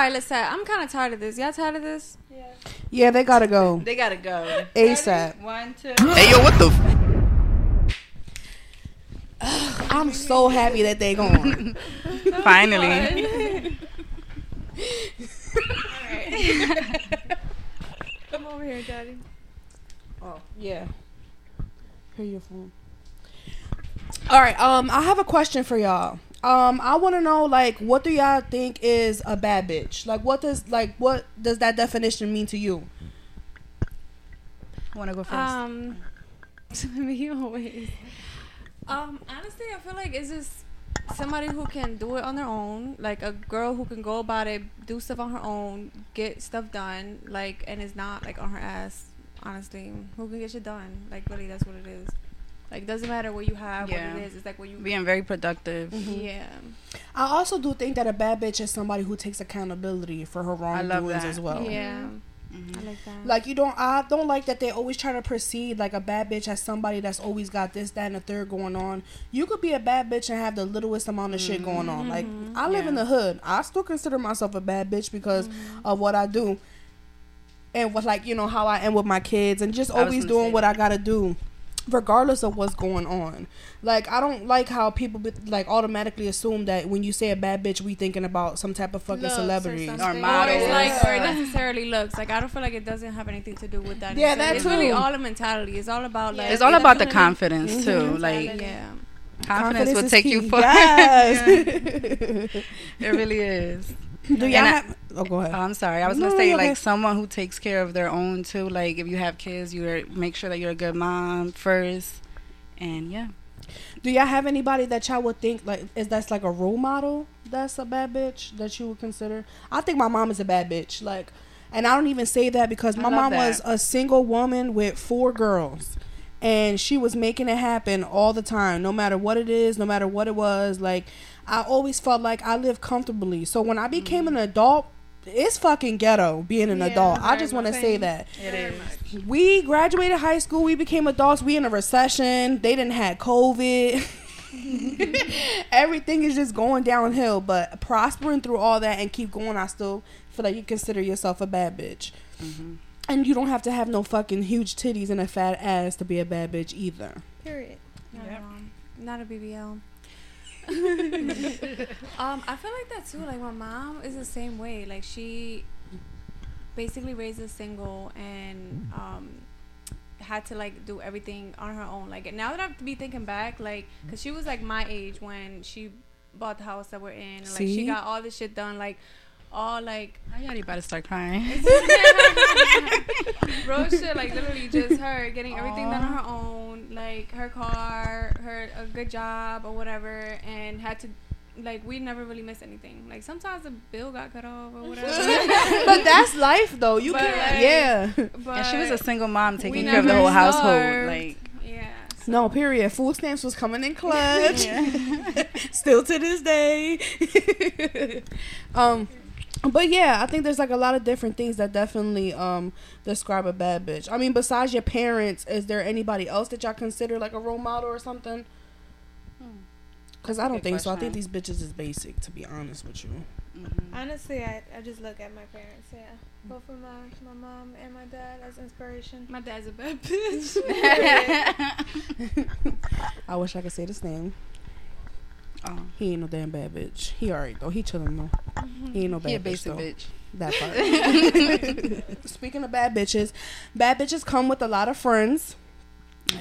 All right, let's say I'm kind of tired of this. Y'all tired of this? Yeah, Yeah, they gotta go They gotta go. ASAP. One, two. Hey yo, what the? F- I'm so happy that they gone. Finally. Come over here, Daddy. Oh, yeah. Hear your phone. All right. Um, I have a question for y'all. Um, I want to know like, what do y'all think is a bad bitch? Like, what does like what does that definition mean to you? Wanna go first? Um, me always. Um, honestly, I feel like it's just somebody who can do it on their own, like a girl who can go about it, do stuff on her own, get stuff done, like, and is not like on her ass. Honestly, who can get shit done? Like, really, that's what it is. Like, doesn't matter what you have, Yeah. what it is. It's like what you. Being very productive. yeah. I also do think that a bad bitch is somebody who takes accountability for her I wrongdoings as well. Yeah. Mhm. I like that. Like you don't, I don't like that they always try to proceed like a bad bitch as somebody that's always got this, that, and the third going on. You could be a bad bitch and have the littlest amount of shit going on. Like I live in the hood. I still consider myself a bad bitch because Mm-hmm. of what I do, and what like you know how I am with my kids, and just always doing what that. I gotta do. Regardless of what's going on, like I don't like how people be, like automatically assume that when you say a bad bitch, we thinking about some type of fucking Looks celebrity. something. Or Or it's models. like, or it Yeah. necessarily looks like. I don't feel like it doesn't have anything to do with that. Yeah, necessarily. that It's really all a mentality. It's all about like. It's all about the definitely- confidence too. Like Yeah. confidence, will take key. you far. Yes. it really is. Do y'all I- have? Oh, go ahead. Oh, I'm sorry. I was No, gonna say no, like okay. someone who takes care of their own too. Like if you have kids, you make sure that you're a good mom first. And yeah, Do y'all have anybody that y'all would think like is that's like a role model? That's a bad bitch that you would consider. I think my mom is a bad bitch. Like, and I don't even say that because my mom was a single woman with four girls, and she was making it happen all the time, no matter what it is, no matter what it was. Like, I always felt like I lived comfortably. So when I became Mm-hmm. an adult. It's fucking ghetto being an Yeah, adult. I just want to say that it is. we graduated high school we became adults we in a recession they didn't have covid everything is just going downhill but prospering through all that and keep going i still feel like you consider yourself a bad bitch Mm-hmm. and you don't have to have no fucking huge titties and a fat ass to be a bad bitch either Period. Not, Yep. at. Not a BBL. um, I feel like that too. Like my mom is the same way. Like she basically raised us single and um had to like do everything on her own. Like now that I have to be thinking back, like because she was like my age when she bought the house that we're in. And, like See? she got all this shit done. Like all like I already about to start crying. Real shit, like literally just her getting everything done on her own, like her car, her a good job or whatever, and had to like we never really missed anything. Like sometimes a bill got cut off or whatever. but that's life though you But, can't like, yeah but and she was a single mom taking care of the never whole household. starved. Like yeah. no period food stamps was coming in clutch still to this day. um, but yeah, I think there's like a lot of different things that definitely um describe a bad bitch. I mean, besides your parents, is there anybody else that y'all consider like a role model or something? Because I don't Good think so. I think these bitches is basic, to be honest with you. Mhm. Honestly, I, I just look at my parents. Yeah, both of my my mom and my dad as inspiration. My dad's a bad bitch. I wish I could say this name. Oh, He ain't no damn bad bitch. He alright though. He chilling though. He ain't no bad he a bitch basic though. bitch. That part. Speaking of bad bitches, bad bitches come with a lot of friends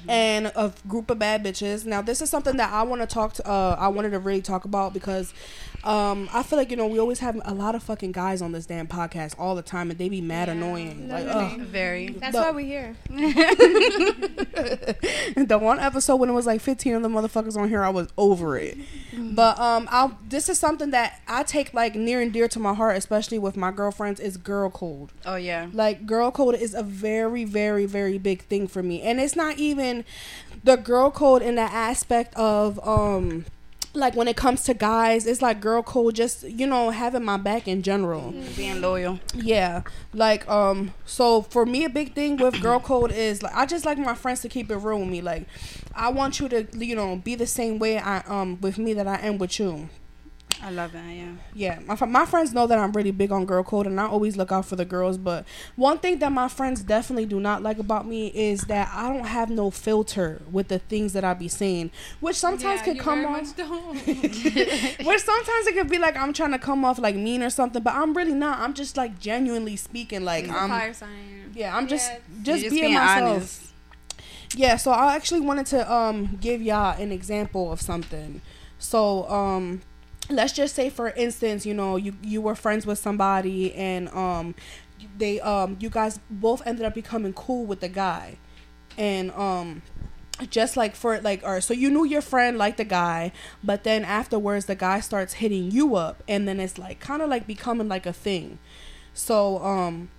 and a group of bad bitches. Now, this is something that I want to talk to. Uh, I wanted to really talk about because um, I feel like you know we always have a lot of fucking guys on this damn podcast all the time, and they be mad Yeah, annoying. Like, literally. ugh. Very. That's But- why we're here. the one episode when it was like 15 of the motherfuckers on here, I was over it. But um, I this is something that I take like near and dear to my heart, especially with my girlfriends. Is girl code. Oh yeah. Like girl code is a very, very, very big thing for me, and it's not even the girl code in the aspect of um. Like when it comes to guys, it's like girl code, just you know, having my back in general. Being loyal. Yeah, like um, so for me, a big thing with girl code is like I just like my friends to keep it real with me. Like, I want you to you know be the same way I um with me that I am with you. I love that. Yeah. Yeah, my my friends know that I'm really big on girl code, and I always look out for the girls. But one thing that my friends definitely do not like about me is that I don't have no filter with the things that I be saying, which sometimes Yeah, could come off. Which sometimes it could be like I'm trying to come off like mean or something, but I'm really not. I'm just like genuinely speaking, like He's a I'm. fire sign. Yeah, I'm just Yes. just, You're being, myself. honest. Yeah, so I actually wanted to um give y'all an example of something. So um let's just say for instance, you know, you you were friends with somebody and um they um you guys both ended up becoming cool with the guy. And um just like for like or so you knew your friend liked the guy, but then afterwards the guy starts hitting you up and then it's like kind of like becoming like a thing. So um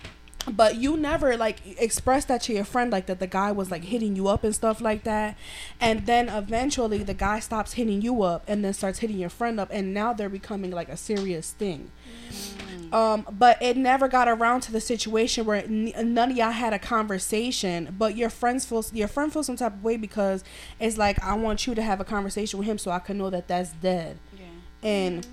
but you never like expressed that to your friend like that the guy was like hitting you up and stuff like that. And then eventually the guy stops hitting you up and then starts hitting your friend up and now they're becoming like a serious thing. Um but it never got around to the situation where n- none of y'all had a conversation but your friends feel your friend feels some type of way because it's like i want you to have a conversation with him so i can know that that's dead. Yeah. and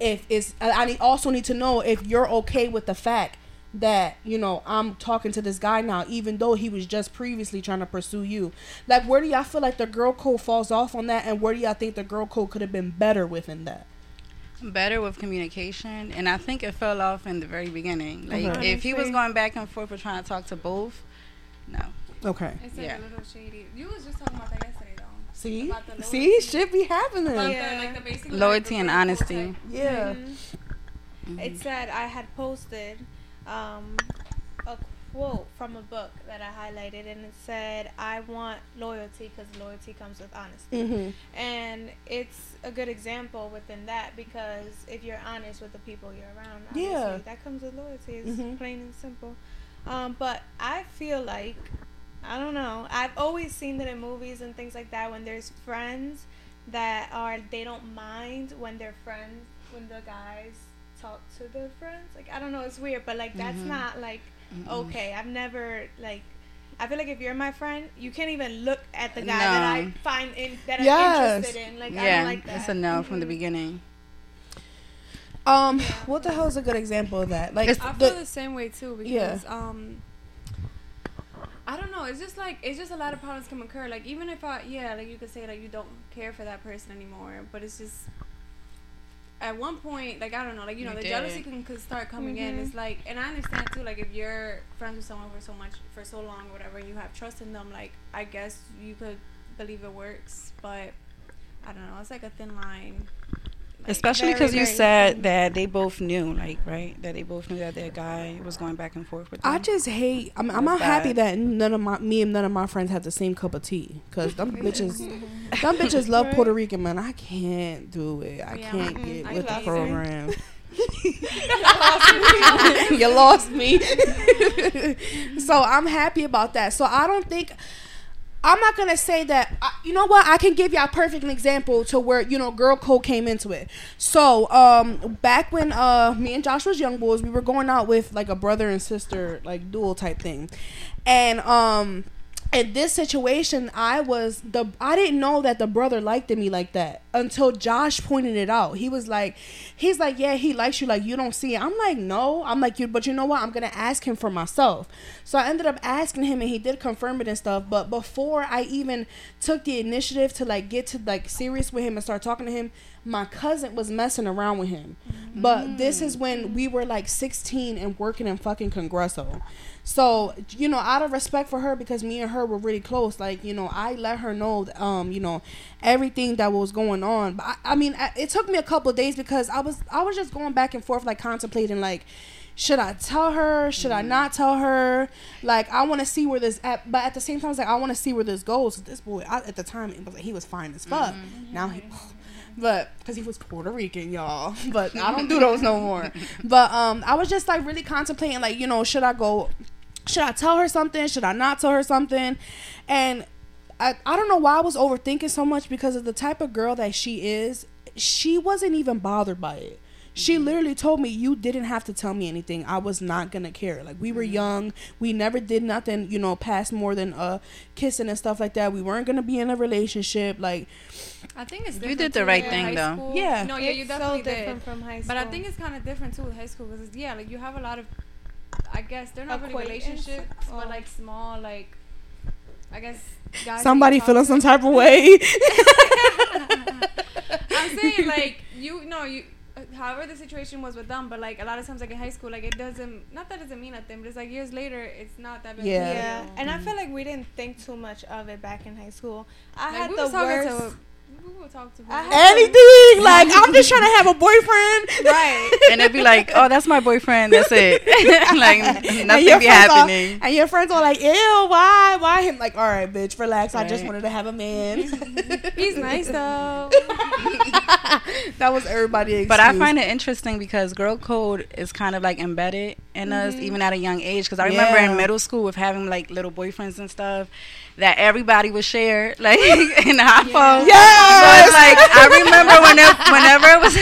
if it's I I need, also need to know if you're okay with the fact that you know I'm talking to this guy now, even though he was just previously trying to pursue you. Like, where do y'all feel like the girl code falls off on that, and where do y'all think the girl code could have been better within that? better with communication and i think it fell off in the very beginning like Okay. if he was going back and forth or trying to talk to both no Okay. It's like Yeah. a little shady. You was just talking about that yesterday, though. See, About the see, loyalty. shit be happening. Yeah. the, like, the loyalty like, and the girl code honesty type. Yeah. Mhm. Mhm. It said I had posted um, a quote from a book that I highlighted, and it said, "I want loyalty because loyalty comes with honesty." Mm-hmm. And it's a good example within that because if you're honest with the people you're around, Yeah. that comes with loyalty. It's Mhm. plain and simple. Um, but I feel like I don't know. I've always seen that in movies and things like that when there's friends that are they don't mind when their friends when the guys talk to their friends. Like I don't know, it's weird, but like that's Mhm. not like Mm-mm. okay. I've never like. I feel like if you're my friend, you can't even look at the guy that I find in that Yes. I'm interested in. Like I yeah don't like that. it's a no from the Mhm. beginning Um, what the hell is a good example of that? Like, I feel the, the same way too Yeah. because um I don't know. It's just like it's just a lot of problems can occur. Like even if I yeah, like you could say like you don't care for that person anymore, but it's just at one point like I don't know, like you know You the did. jealousy can could start coming in. Mhm. It's like and I understand too. Like if you're friends with someone for so much for so long or whatever, you have trust in them. Like I guess you could believe it works, but I don't know. It's like a thin line. Especially because you said that they both knew like right that they both knew that their guy was going back and forth with them I just hate. I'm, I'm not happy that none of my me and none of my friends have the same cup of tea. Cause them bitches, them bitches love Right. Puerto Rican man. I can't do it. I Yeah. can't Mm-mm. get I with the program. you lost me. so I'm happy about that. So I don't think. I'm not gonna say that. I, you know what? I can give y'all a perfect example to where you know girl code came into it. So um, back when uh me and Josh was young boys, we were going out with like a brother and sister like dual type thing, and um in this situation i was the i didn't know that the brother liked me like that until josh pointed it out. He was like he's like yeah he likes you like you don't see it. I'm like no. I'm like you but you know what? I'm gonna ask him for myself. So i ended up asking him and he did confirm it and stuff. But before i even took the initiative to like get to like serious with him and start talking to him my cousin was messing around with him. But this is when we were like 16 and working in fucking congresso. So you know out of respect for her because me and her were really close like you know i let her know um you know everything that was going on but i, I mean I, it took me a couple of days because i was i was just going back and forth like contemplating like should I tell her? Should I not tell her? Like, I want to see where this. At, but at the same time, it's like I want to see where this goes. This boy, I, at the time, it was like, he was fine as fuck. Now he, but because he was Puerto Rican, y'all. But I don't do those no more. But um, I was just like really contemplating, like you know, should I go? Should I tell her something? Should I not tell her something? And I I don't know why I was overthinking so much because of the type of girl that she is. She wasn't even bothered by it. She literally told me you didn't have to tell me anything. I was not gonna care. Like we were young, we never did nothing, you know, past more than uh kissing and stuff like that. We weren't gonna be in a relationship. Like I think it's You different did the right thing, high though. school. Yeah. No, yeah, you It's definitely so different did. from high school. But I think it's kind of different too with high school because yeah, like you have a lot of, I guess they're not really relationships, Oh. but like oh. small like, I guess guys. Somebody feeling some type of way. I'm saying like you know you. Uh, however the situation was with them, but like a lot of times like in high school, like it doesn't not that it doesn't mean nothing, but it's like years later, it's not that big. Yeah. of a Yeah, deal. and I mm-hmm. feel like we didn't think too much of it back in high school. I Like, had we the worst. To we would talk to I Anything. Like, I'm just trying to have a boyfriend. right. and it'd be like, oh, that's my boyfriend. That's it. like And nothing your be friends are- happening. and your friends are like, ew, why? Why him? Like, all right, bitch, relax. I just wanted to have a man. He's nice though. that was everybody. But I find it interesting because girl code is kind of like embedded in us Mm-hmm. even at a young age. Because I remember Yeah. in middle school with having like little boyfriends and stuff that everybody would share like in the hot Yeah. Yes. So it's like I remember whenever whenever it was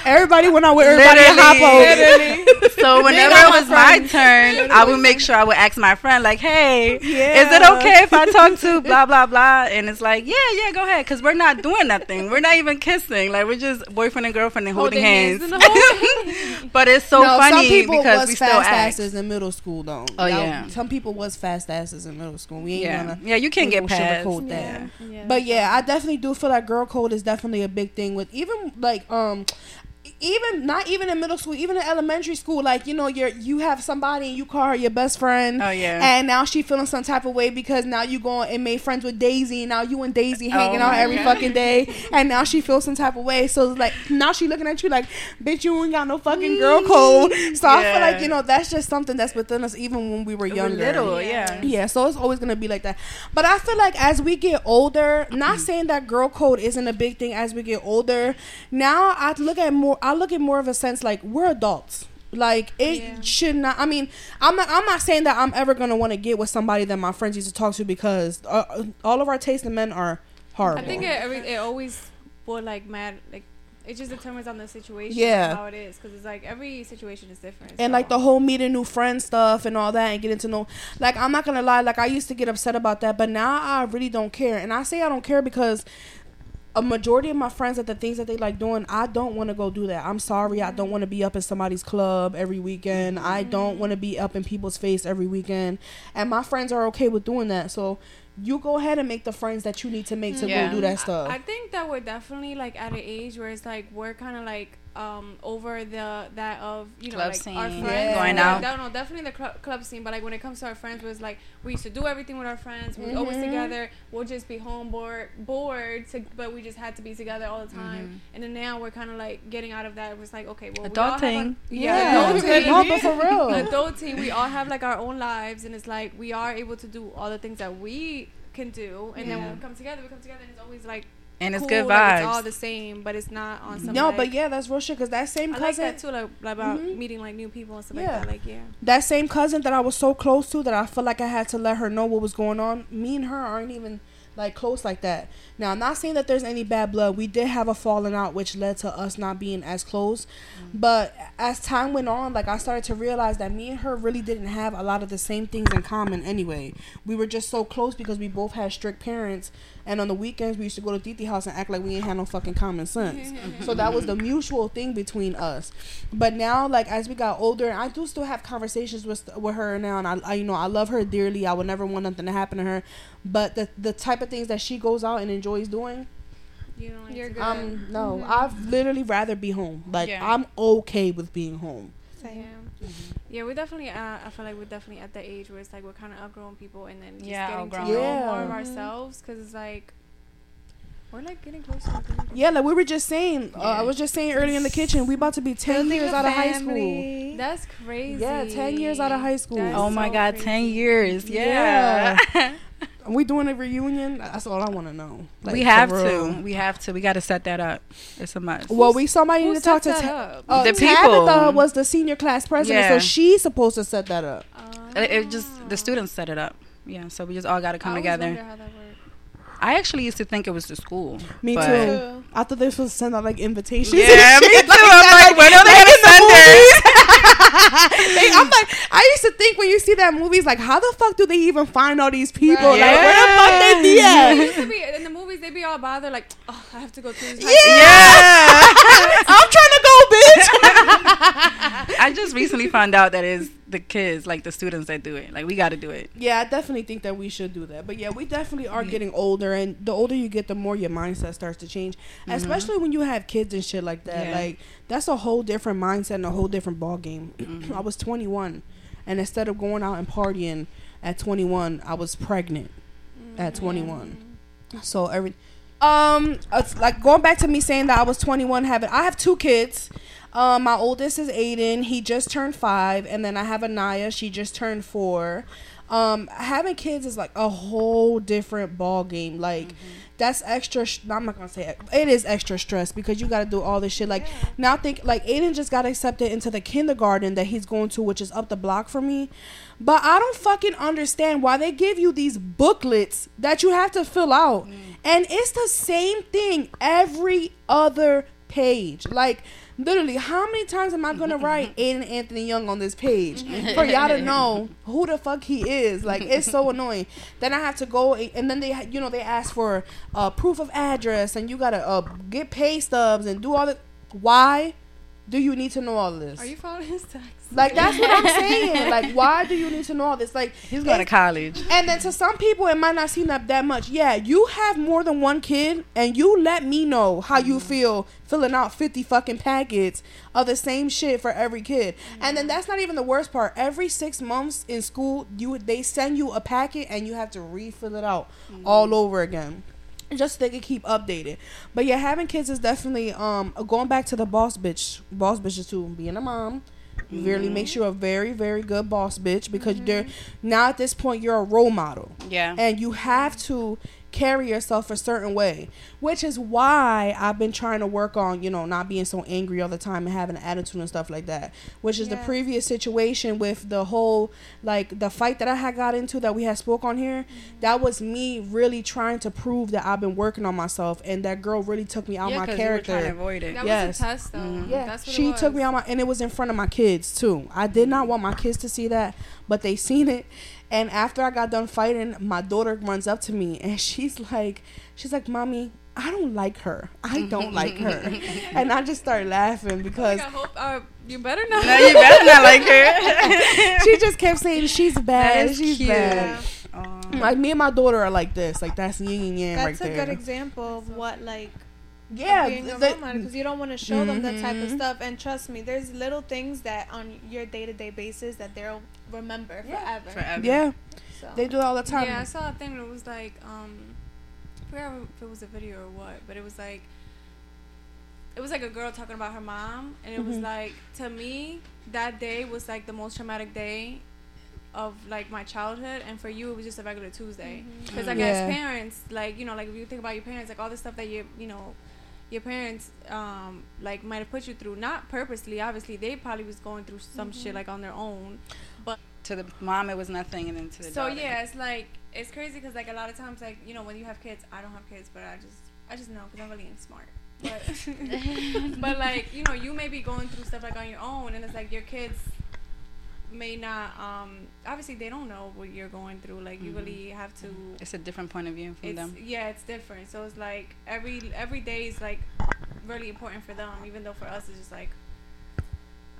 everybody went out with everybody in Literally. Hoppo. so whenever it was my friends. turn, I would make sure I would ask my friend like, "Hey, Yeah. is it okay if I talk to blah blah blah?" And it's like, "Yeah, yeah, go ahead," because we're not doing nothing. We're not even kissing. Like we're just boyfriend and girlfriend and holding, hands. in the whole but it's so no, funny some people because was we still fast asses in middle school, though. Oh, Y'all- yeah. Some people was fast asses in middle school. We ain't Yeah, gonna. yeah, you can't get ain't gonna past. sugarcoat that. Yeah. But yeah, I definitely do feel like girl code is definitely a big thing with even like um even not even in middle school, even in elementary school, like you know, you're you have somebody and you call her your best friend. Oh yeah. And now she feeling some type of way because now you going and made friends with Daisy. And now you and Daisy oh, hanging out every God. fucking day. And now she feels some type of way. So like now she looking at you like, bitch, you ain't got no fucking girl code. Mm-hmm. So I feel like you know that's just something that's within us even when we were We're little, yeah. Yeah, so it's always gonna be like that. But I feel like as we get older, not mm. saying that girl code isn't a big thing as we get older. Now I look at more. I look at more of a sense like we're adults. Like it Yeah. should not. I mean, I'm not. I'm not saying that I'm ever gonna want to get with somebody that my friends used to talk to because uh, all of our taste in men are horrible. I think it, it always would like mad like it just determines on the situation Yeah. how it is because it's like every situation is different and so. like the whole meeting new friends stuff and all that and getting to know like i'm not gonna lie like i used to get upset about that but now i really don't care and i say i don't care because a majority of my friends that the things that they like doing i don't want to go do that. I'm sorry i don't want to be up in somebody's club every weekend. I don't mm-hmm. want to be up in people's face every weekend. And my friends are okay with doing that. So you go ahead and make the friends that you need to make to Yeah. go do that stuff. I think that we're definitely like at an age where it's like we're kind of like um over the that of you know Club like scene, our friends Yeah. going Yeah, out. no, no, definitely the club, club scene. But like when it comes to our friends, was like we used to do everything with our friends. We were always together. We'll just be home bored, bored. To, but we just had to be together all the time. Mm-hmm. And then now we're kind of like getting out of that. It was like okay, well, we all have Adulting. yeah, yeah, adulting. no, but for real adulting, we all have like our own lives, and it's like we are able to do all the things that we can do, and then when we come together, we come together, and it's always like and it's cool, good like, vibes. it's all the same, but it's not on some. no like, but yeah that's real shit because that same I like cousin that too, like, like about Mhm. meeting like new people and stuff Yeah. like that. Like yeah, that same cousin that I was so close to that I felt like I had to let her know what was going on. Me and her aren't even like close like that. Now I'm not saying that there's any bad blood. We did have a falling out which led to us not being as close. But as time went on, like I started to realize that me and her really didn't have a lot of the same things in common anyway. We were just so close because we both had strict parents and on the weekends we used to go to Titi house and act like we ain't had no fucking common sense. So that was the mutual thing between us. But now, like as we got older, I do still have conversations with with her now, and I, I you know I love her dearly. I would never want nothing to happen to her. But the the type of things that she goes out and enjoys doing, you know, like, You're good. um, no, Mhm. I'd literally rather be home. Like Yeah. I'm okay with being home. Yeah. Same. Yeah, we're definitely. Uh, I feel like we're definitely at the age where it's like we're kind of outgrowing people, and then just Yeah, getting outgrown. to know Yeah. more of Mhm. ourselves because it's like we're like getting closer. Yeah, like we were just saying. Uh, I was just saying earlier in the kitchen. We about to be ten Building years out of high school. That's crazy. Yeah, 10 years out of high school. That's oh my so god, crazy. ten years. Yeah. Are we doing a reunion? That's all I want to know. Like, we have to. We have to. We got to set that up. It's a must. Well, we somebody Who need to talk to. sets Ta- uh, The Tabitha people. was the senior class president, Yeah. so she's supposed to set that up. it, it just the students set it up. Yeah, so we just all got to come I together. wonder how that works. I actually used to think it was the school. Me too. Too. I thought they were supposed to send out like invitations. Yeah, and me shit too. I'm like, when are they like gonna send it? They- I'm like, I used to think when you see that movies, like, how the fuck do they even find all these people? Right. Like, where the fuck they be It at? used to be in the movies. movies, they be all bothered like, oh, I have to go through this. Yeah. I'm trying to go, bitch. I just recently found out that it's the kids, like the students that do it. Like we got to do it. yeah, I definitely think that we should do that. But yeah, we definitely are getting older, and the older you get, the more your mindset starts to change. Especially when you have kids and shit like that. Yeah. Like that's a whole different mindset and a whole different ball game. Mm-hmm. I was 21, and instead of going out and partying at 21, I was pregnant at 21. So every um it's like going back to me saying that I was 21 having I have two kids. Um my oldest is Aiden, he just turned 5 and then I have Anaya, she just turned 4. Um having kids is like a whole different ball game. Like that's extra sh- I'm not going to say it. It is extra stress because you got to do all this shit like now think like Aiden just got accepted into the kindergarten that he's going to which is up the block from me. But I don't fucking understand why they give you these booklets that you have to fill out. And it's the same thing every other page. Like, literally, how many times am I going to write Aiden Anthony Young on this page for y'all to know who the fuck he is? Like, it's so annoying. Then I have to go, and then they, you know, they ask for uh, proof of address, and you got to uh, get pay stubs and do all the. Why do you need to know all this? Are you following his text? Like that's what I'm saying. Like, why do you need to know all this? Like, He's going to college. and then to some people, it might not seem that that much. Yeah, you have more than one kid, and you let me know how you mm-hmm. feel filling out fifty fucking packets of the same shit for every kid. And then mm-hmm. that's not even the worst part. Every six months in school, you they send you a packet, and you have to refill it out mm-hmm. all over again. Just so they could keep updated. But yeah, having kids is definitely um going back to the boss bitch boss bitches too, being a mom. Really makes you a very, very good boss bitch because they're now at this point you're a role model Yeah. and you have to carry yourself a certain way which is why i've been trying to work on you know not being so angry all the time and having an attitude and stuff like that which is the previous situation with the whole like the fight that i had got into that we had spoke on here that was me really trying to prove that i've been working on myself and that girl really took me out yeah, my 'cause you were trying to avoid it. That Yes. was a test, though. Mhm. yeah, That's what she it took me out my, and it was in front of my kids too. I did not want my kids to see that, but they seen it. And after I got done fighting, my daughter runs up to me and she's like, she's like, "Mommy, I don't like her. I don't like her." and I just started laughing because Like, I hope uh, you better not. No, you better not like her. she just kept saying she's bad. is she's cute. bad. Aw. Like me and my daughter are like this. Like that's yin and yang That's right a there. good example of what like yeah, being a the- role model because you don't want to show them that type of Mhm. stuff. And trust me, there's little things that on your day to day basis that they'll remember Yeah. forever. Forever. yeah, So. they do it all the time. Yeah, I saw a thing that was like, um, I forgot if it was a video or what, but it was like, it was like a girl talking about her mom, and it was Mhm. like, to me, that day was like the most traumatic day of like my childhood, and for you, it was just a regular Tuesday. Because like Yeah. as parents, like you know, like if you think about your parents, like all the stuff that you you know. Your parents, um, like might have put you through, not purposely. Obviously, they probably was going through some shit like on their own. But to the mom, it was nothing, and then to the So daughter. yeah, it's like it's crazy because like a lot of times like you know when you have kids, I don't have kids, but I just I just know because I'm really smart. But but like you know you may be going through stuff like on your own, and it's like your kids may not um obviously they don't know what you're going through. Like you Mhm. really have to. It's a different point of view from them. yeah, it's different. So it's like every every day is like really important for them, even though for us it's just like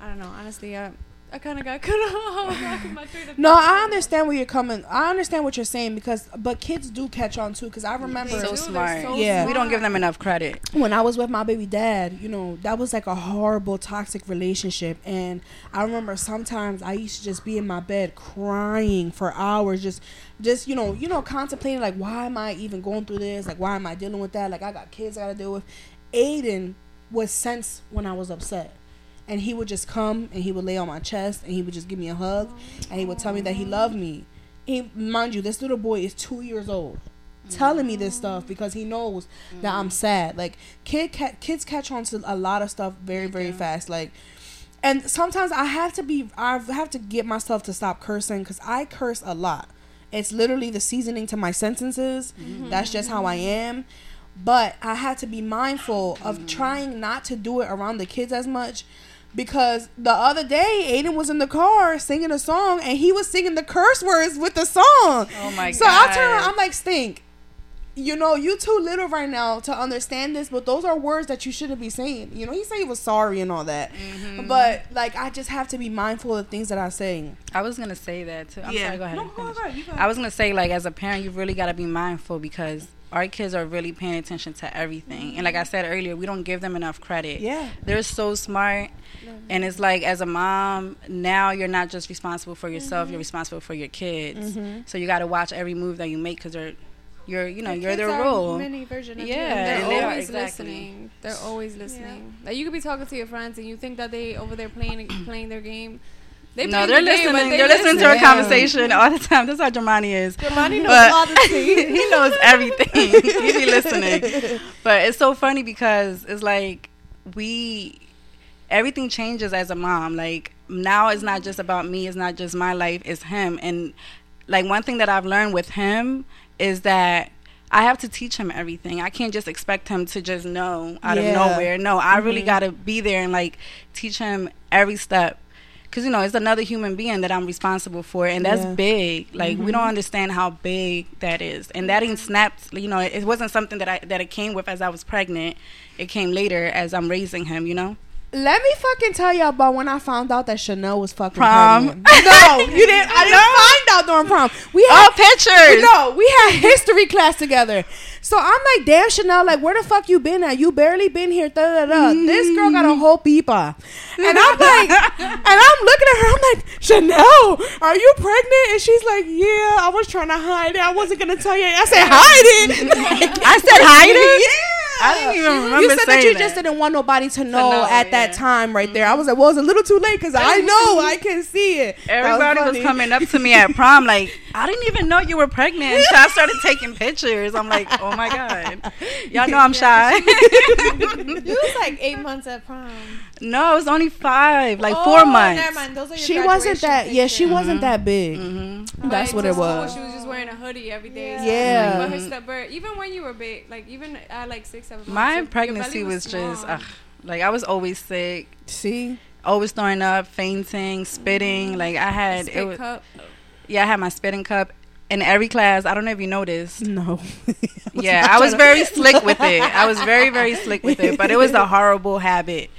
I don't know. Honestly, I I kind of got cut off. my No. I understand where you're coming. I understand what you're saying because, but kids do catch on too. Because I remember So smart. so Yeah. We don't give them enough credit. when I was with my baby dad, you know, that was like a horrible toxic relationship. And I remember sometimes I used to just be in my bed crying for hours, just, just you know, you know, contemplating like, why am I even going through this? Like, why am I dealing with that? Like, I got kids I got to deal with. Aiden was sense when I was upset. And he would just come and he would lay on my chest and he would just give me a hug and he would tell me that he loved me. He, mind you, this little boy is two years old, telling me this stuff because he knows that I'm sad. Like kid, ca- kids catch on to a lot of stuff very, very fast. Like, and sometimes I have to be, I have to get myself to stop cursing because I curse a lot. It's literally the seasoning to my sentences. Mm-hmm. That's just how I am. But I had to be mindful of trying not to do it around the kids as much because the other day Aiden was in the car singing a song and he was singing the curse words with the song. Oh my so god. So I turn around, I'm like, Stink, you know, you too little right now to understand this, but those are words that you shouldn't be saying. You know, he said he was sorry and all that, Mm-hmm. but like I just have to be mindful of things that I say. I was gonna say that too. I'm sorry. Go ahead. No, go ahead, I was gonna say like as a parent, you really gotta be mindful because our kids are really paying attention to everything. And like I said earlier, we don't give them enough credit. Yeah. They're so smart. And it's like as a mom, now you're not just responsible for yourself, you're responsible for your kids. Mm-hmm. So you got to watch every move that you make cuz they're you're, you know, The you're their are role. Mini version of Yeah, you. They're and they are, always exactly. listening. They're always listening. Like you could be talking to your friends and you think that they over there playing playing their game. They no, they're the game, listening. but they They're listening to listen. our conversation all the time. That's how Germani is. Germani knows But all the tea. he knows everything. he be listening. But it's so funny because it's like we everything changes as a mom. Like now it's not just about me, it's not just my life, it's him. And like one thing that I've learned with him is that I have to teach him everything. I can't just expect him to just know out Yeah. of nowhere. No, I really Mhm. got to be there and like teach him every step. Cause you know it's another human being that I'm responsible for, and that's Yeah. big. Like we don't mm-hmm. understand how big that is, and that ain't snapped. You know, it wasn't something that I that it came with as I was pregnant. It came later as I'm raising him. You know, Let me fucking tell y'all about when I found out that Chanel was fucking Prom. pregnant. No, you didn't. I didn't find out during prom. We oh had pictures. no, we had history class together. So I'm like, damn, Chanel, like, where the fuck you been at? You barely been here. Da, da, da. This girl got a mm. whole peepa. And I'm like, and I'm looking at her. I'm like, Chanel, are you pregnant? And she's like, yeah, I was trying to hide it. I wasn't going to tell you. I said, hide it. I said hide it? Yeah. I didn't even remember You said that you that. just didn't want nobody to know, know, at that time right there. I mm-hmm. was like, well, it's a little too late because I know I can see it. Everybody was, funny. coming up to me at prom like, I didn't even know you were pregnant until I started taking pictures. I'm like, oh my god, y'all know I'm shy. You was like eight months at prom. No, it was only five, like Oh, four months. Never mind. Those are your She wasn't graduation that. Yeah, she pictures. wasn't that big. hmm That's Like, what to it school, was. She was just wearing a hoodie every day. Yeah. So, Yeah. Like, but her step, even when you were big, like even at like six, seven months, My your- your pregnancy belly was, just, ugh, like I was always sick, See, always throwing up, fainting, spitting. Like I had, Spit it was, cup. yeah, I had my spitting cup in every class. I don't know if you noticed. no. yeah, I was very slick with it. I was very, very slick with it. But it was a horrible habit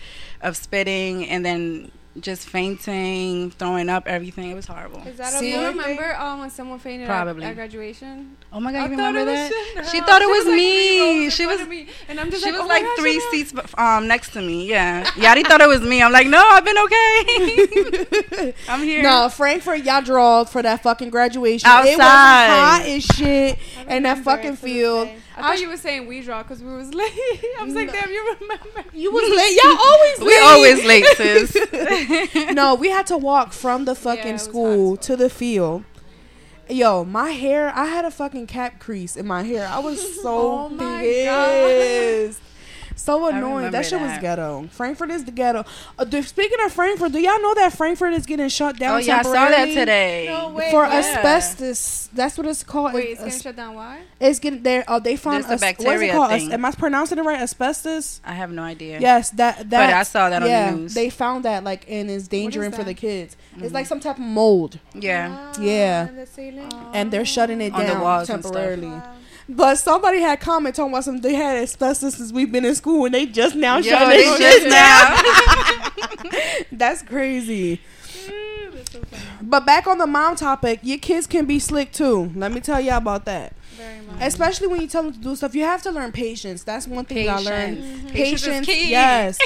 of spitting and then just fainting, throwing up, everything. It was horrible. Is that See? a Do you remember um, when someone fainted Probably. At, at graduation? Oh my god, I you remember it was that? She thought it was like, me. rows She was me, and I'm just she like, was oh like God, three Chanel. seats um next to me. Yeah, Yadi thought it was me. I'm like, no, I've been okay. I'm here. No, Frankford, y'all drawled for that fucking graduation. It was Outside. hot as shit I in that fucking it to field. Day. I thought you were saying we draw because we was late. I was like, damn, you remember? You was late. Y'all always late. we always late, sis. no, we had to walk from the fucking was hot school as to the field. Yo, my hair, I had a fucking cap crease in my hair. I was so Oh my pissed. So annoying. remember That shit was ghetto. Frankford is the ghetto. Uh, do- speaking of Frankford, do y'all know that Frankford is getting shut down oh yeah, I saw that today. No way. For Yeah. asbestos. That's what it's called. Wait, it's It's- getting shut down. Why? It's getting there. Oh, they found There's a as- what is it bacteria called? As- thing. am I pronouncing it right? Asbestos. I have no idea. Yes, that that. But I saw that on the news. they found that like and is endangering for the kids. It's Mhm. like some type of mold, yeah. Ah, Yeah. in the ceiling. and they're shutting it On the down walls and stuff. temporarily. Wow. But somebody had comment talking about some. They had asbestos since we've been in school, and they just now Yo, shutting it just down. That's crazy. Mm, that's so. But back on the mom topic, your kids can be slick too. Let me tell y'all about that. Very much. Especially when you tell them to do stuff, you have to learn patience. That's one thing I learned. Patience. Patience, mm-hmm. Patience yes.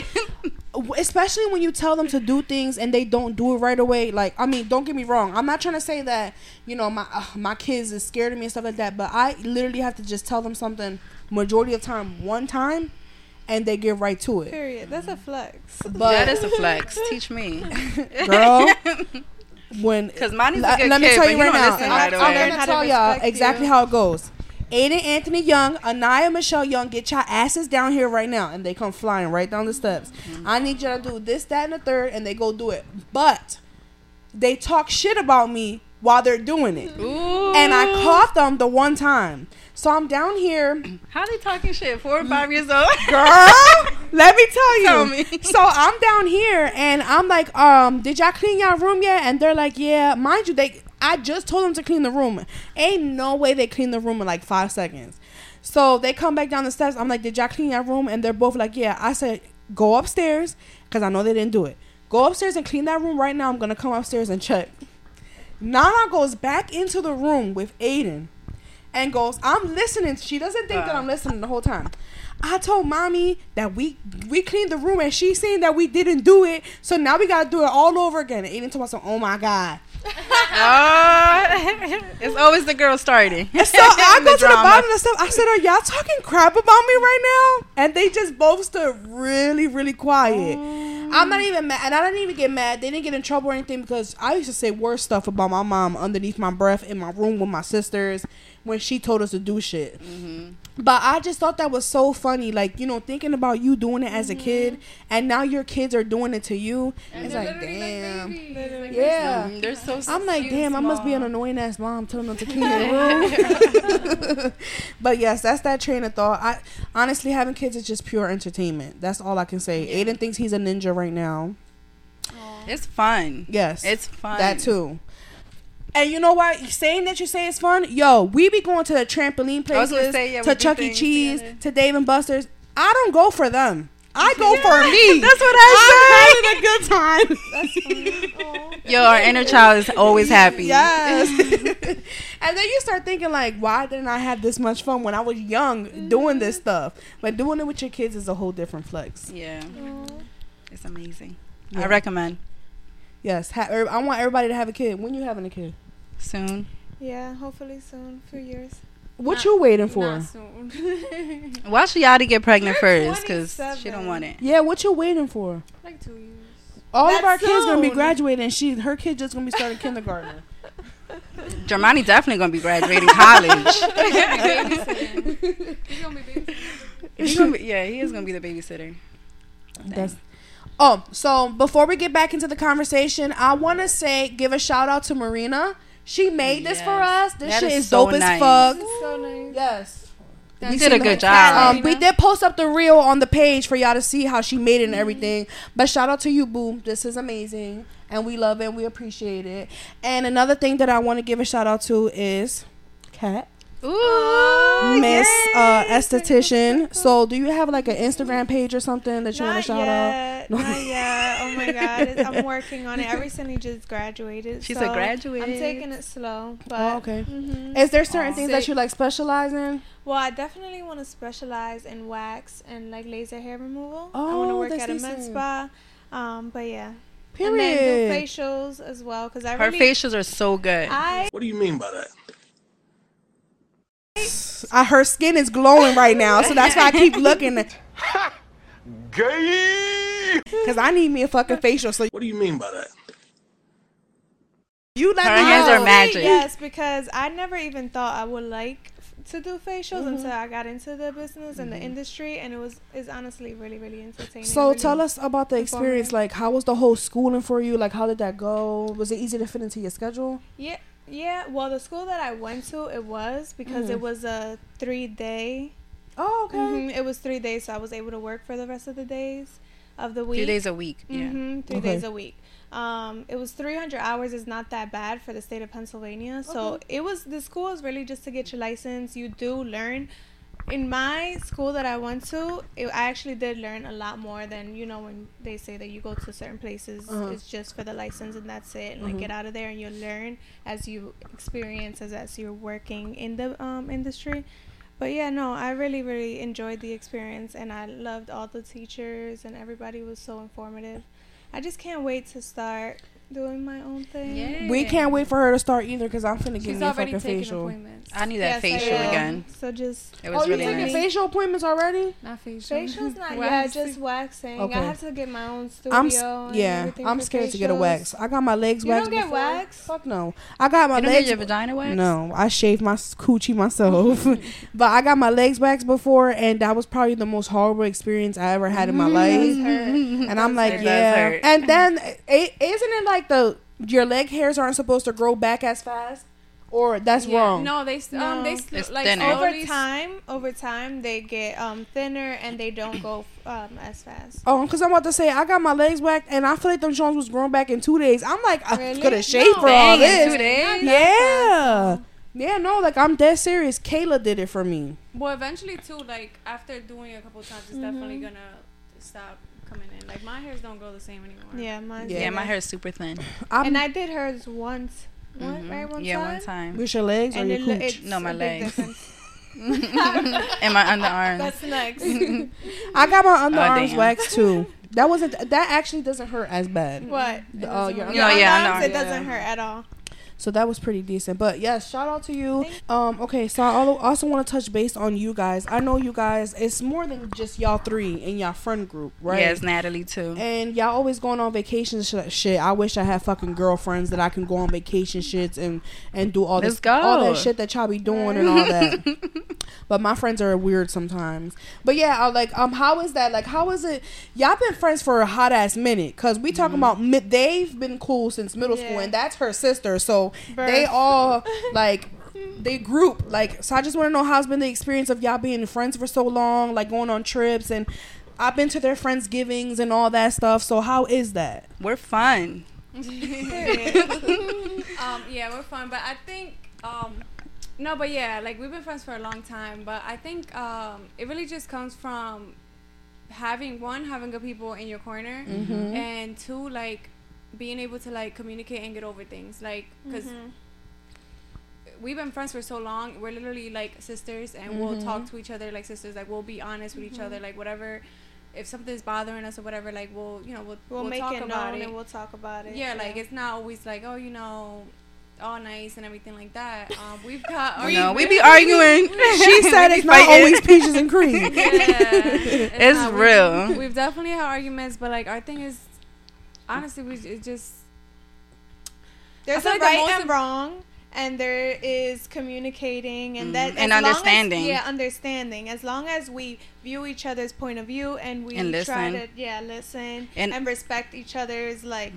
W- Especially when you tell them to do things and they don't do it right away. Like, I mean, don't get me wrong. I'm not trying to say that you know my uh, my kids is scared of me and stuff like that. But I literally have to just tell them something majority of time one time, and they get right to it. Period. That's a flex. But that is a flex. Teach me, girl, when Because mine is a let, good let me kid, tell you right now, I'm, right I'm gonna how tell y'all exactly you. how it goes. Aiden Anthony Young, Anaya Michelle Young, get your asses down here right now, and they come flying right down the steps. Mm-hmm. I need y'all to do this, that, and the third, and they go do it. But they talk shit about me while they're doing it, Ooh. and I caught them the one time. So I'm down here, How they talking shit? Four or five years old? girl. let me tell you. Tell me. So I'm down here and I'm like, um, did y'all clean your room yet? And they're like, yeah. Mind you, they I just told them to clean the room. Ain't no way they clean the room in like five seconds. So they come back down the steps. I'm like, did y'all clean that room? And they're both like, yeah. I said, go upstairs because I know they didn't do it. Go upstairs and clean that room right now. I'm gonna come upstairs and check. Nana goes back into the room with Aiden and goes, I'm listening. She doesn't think that Uh. I'm listening the whole time. I told mommy that we we cleaned the room and she's saying that we didn't do it. So now we gotta do it all over again. And Aiden told us, oh my God. Oh, it's always the girl starting. So I The go to the bottom of the step. I said, "Are y'all talking crap about me right now?" And they just both stood really, really quiet. Oh. I'm not even mad, and I didn't even get mad. They didn't get in trouble or anything because I used to say worse stuff about my mom underneath my breath in my room with my sisters when she told us to do shit. Mm-hmm. But I just thought that was so funny, like you know, thinking about you doing it as a kid, and now your kids are doing it to you. it's like, damn. Yeah. Mhm, They're so I'm like, cute, damn, I must be an annoying ass mom telling them to clean their room. but yes, that's that train of thought. I honestly having kids is just pure entertainment. That's all I can say. Aiden thinks he's a ninja right now. It's fun. Yes, It's fun. that too. And you know what? Saying that you say it's fun, yo, we be going to the trampoline places, say, yeah, to Chuck E. Cheese, to Dave and Buster's. I don't go for them. I go for me. That's what I I'm having a good time. say. Yo, our inner child is always happy. Yes. and then you start thinking like, why didn't I have this much fun when I was young doing this stuff? But doing it with your kids is a whole different flex. Yeah, it's amazing. Yeah. I recommend Yes, ha- er- I want everybody to have a kid. When you having a kid? Soon. Yeah, hopefully soon. Few years. What Not- you waiting for? Not soon. Watch to get pregnant You're first because she don't want it. Yeah, what you waiting for? like two years. All of That's our kids gonna be graduating, she her kid just gonna be starting kindergarten. Germani definitely gonna be graduating college. He's gonna be babysitting. Gonna be- yeah, he is gonna be the babysitter. That's Oh, so before we get back into the conversation, I want to say give a shout out to Marina. She made this for us. This That shit is is so dope nice. as fuck. So nice. Yes. You We did a good job. Um, we did post up the reel on the page for y'all to see how she made it and everything. But shout out to you, Boo. This is amazing, and we love it. and We appreciate it. And another thing that I want to give a shout out to is Kat, Ooh, Miss yay. uh, Esthetician. So, do you have like an Instagram page or something that you want to shout out? yet. No. Not yet. Oh my god. It's, I'm working on it. I recently just graduated. She's so a graduate. I'm taking it slow. But Oh, okay. mhm. Is there certain Aw. things that you like specialize in? Well, I definitely want to specialize in wax and like laser hair removal. Oh, I want Oh, to work that's at a med spa. Um, but yeah. Period. And then do facials as well because I Her really facials are so good. I What do you mean by that? Uh, her skin is glowing right now, so that's why I keep looking. Gay! Cause I need me a fucking facial. So What do you mean by that? you let Her me hands know. are magic. Yes, because I never even thought I would like to do facials Mm-hmm. until I got into the business and the industry, and it was is honestly really really entertaining. So really tell us about the experience. Like, how was the whole schooling for you? Like, how did that go? Was it easy to fit into your schedule? Yeah, yeah. Well, the school that I went to, it was because Mhm. it was a three day. Oh, okay. mhm, It was three days, so I was able to work for the rest of the days of the week. Three days a week. Yeah. hmm three Okay. days a week. Um, it was 300 hours is not that bad for the state of Pennsylvania. So it was the school is really just to get your license. You do learn. In my school that I went to, it, I actually did learn a lot more than you know when they say that you go to certain places. Uh-huh. It's just for the license and that's it. And like Mhm. get out of there and you learn as you experience as as you're working in the um, industry. But yeah, no, I really, really enjoyed the experience and I loved all the teachers and everybody was so informative. I just can't wait to start doing my own thing. Yeah. We can't wait for her to start either, cause I'm finna give She's me a fucking facial. appointments. I need that Yes, facial again. So just It was oh, really you taking nice. facial appointments already? Not facial. facials, not yeah, just waxing. Okay. I have to get my own studio. I'm s- and yeah. I'm for scared to get a facials. wax. I got my legs You waxed. You don't get before. wax? Fuck no. I got my You don't legs. get your vagina waxed? No, I shaved my s- coochie myself, but I got my legs waxed before, and that was probably the most horrible experience I ever had in my life. And I'm like, yeah. And then, is isn't it like the your leg hairs aren't supposed to grow back as fast, or that's Yeah. wrong? No, they s- um they sl- It's like thinner. Over time, over time, they get um thinner and they don't go um as fast. Oh, because I'm about to say I got my legs whacked and I feel like them Jones was growing back in two days. I'm like, I Really? could have shaved No. for all Dang, in this. two days? Yeah. Yeah, no, like I'm dead serious. Kayla did it for me. Well, eventually too, like after doing it a couple times, it's definitely Mhm. gonna stop coming in. Like my hairs don't grow the same anymore. Yeah, mine. Yeah. Yeah, my hair is super thin. I'm, And I did hers once. One, Mhm. right, one yeah, time. one time. with your legs or your cooch? No, my legs. and my underarms. That's next. I got my underarms damn. waxed too. That wasn't. That actually doesn't hurt as bad. what? The, uh, your Yeah, yeah, underarms, it doesn't hurt at all. So that was pretty decent. But yes, shout out to you. Um, okay, so I also want to touch base on you guys. I know you guys. It's more than just y'all three in y'all friend group, right? Yes, Natalie too. And y'all always going on vacations sh- shit. I wish I had fucking girlfriends that I can go on vacation shits and and do all Let's this go. all that shit that y'all be doing and all that. but my friends are weird sometimes. But yeah, I like um how is that? Like how is it y'all been friends for a hot ass minute cuz we talking Mm-hmm. about they've been cool since middle school and that's her sister. So Birth. they all like they group like so i just want to know how's been the experience of y'all being friends for so long like going on trips and i've been to their friends givings and all that stuff so how is that We're fun. um, yeah, we're fun, but I think um, no, but yeah, like we've been friends for a long time, but I think um, it really just comes from having one, having good people in your corner, Mhm. and two, like being able to like communicate and get over things, like because Mhm. we've been friends for so long, we're literally like sisters, and we'll talk to each other like sisters, like we'll be honest with each other, like whatever. If something's bothering us or whatever, like we'll, you know, we'll, We'll, we'll, make talk it about known it and we'll talk about it. yeah, like it's not always like oh you know all nice and everything like that um we've got You know, we be arguing. she said it's not always peaches and cream yeah, it's, It's not- we- real. we've definitely had arguments but like our thing is honestly we it just There's I a like right most and wrong, and there is communicating, and that Mhm. And as long as- understanding. yeah, understanding. As long as we view each other's point of view and we And try to yeah listen And- and, respect each other's like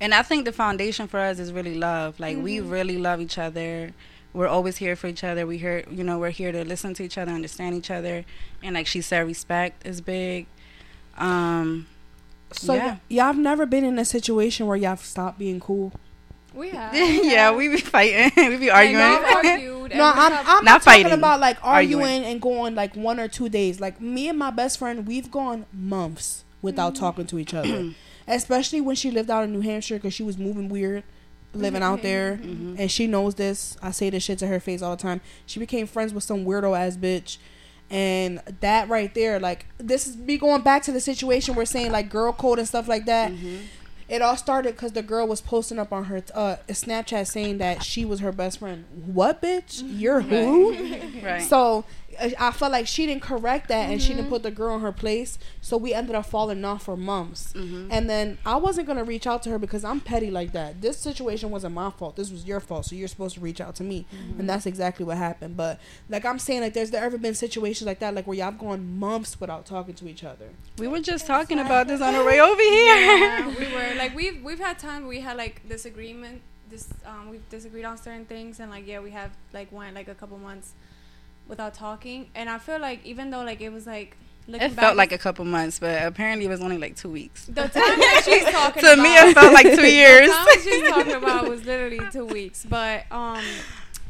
And I think the foundation for us is really love. Like we Mhm. really love each other. We're always here for each other. We here, you know, we're here to listen to each other, understand each other, and like she said, respect is big. Um, so Yeah. y- y'all have never been in a situation where y'all stopped being cool we have yeah, we be fighting, we be arguing. argued no i'm, I'm Not talking fighting. about like arguing, Arguing. and going like one or two days like me and my best friend we've gone months without talking to each other especially when she lived out in new hampshire because she was moving weird living out there Mhm. and she knows this. I say this shit to her face all the time. She became friends with some weirdo ass bitch. And that right there, like this is me going back to the situation we're saying like girl code and stuff like that. Mhm. It all started because the girl was posting up on her uh, Snapchat saying that she was her best friend. What bitch? You're who? Right. So I- I felt like she didn't correct that and she Mm-hmm. didn't put the girl in her place. So we ended up falling off for months. Mhm. And then I wasn't gonna reach out to her because I'm petty like that. This situation wasn't my fault. This was your fault. So you're supposed to reach out to me, Mm-hmm. and that's exactly what happened. But like I'm saying, like there's there ever been situations like that, like where y'all have gone months without talking to each other. we were just talking about this on the way over here. yeah, we were like we've we've had times we had like disagreement. This um we've disagreed on certain things and like yeah we have like went like a couple months without talking and I feel like even though like it was like looking It back, felt like a couple months, but apparently it was only like two weeks. the time that she's talking To about, me, it felt like two years. The time that she's talking about was literally two weeks, but um,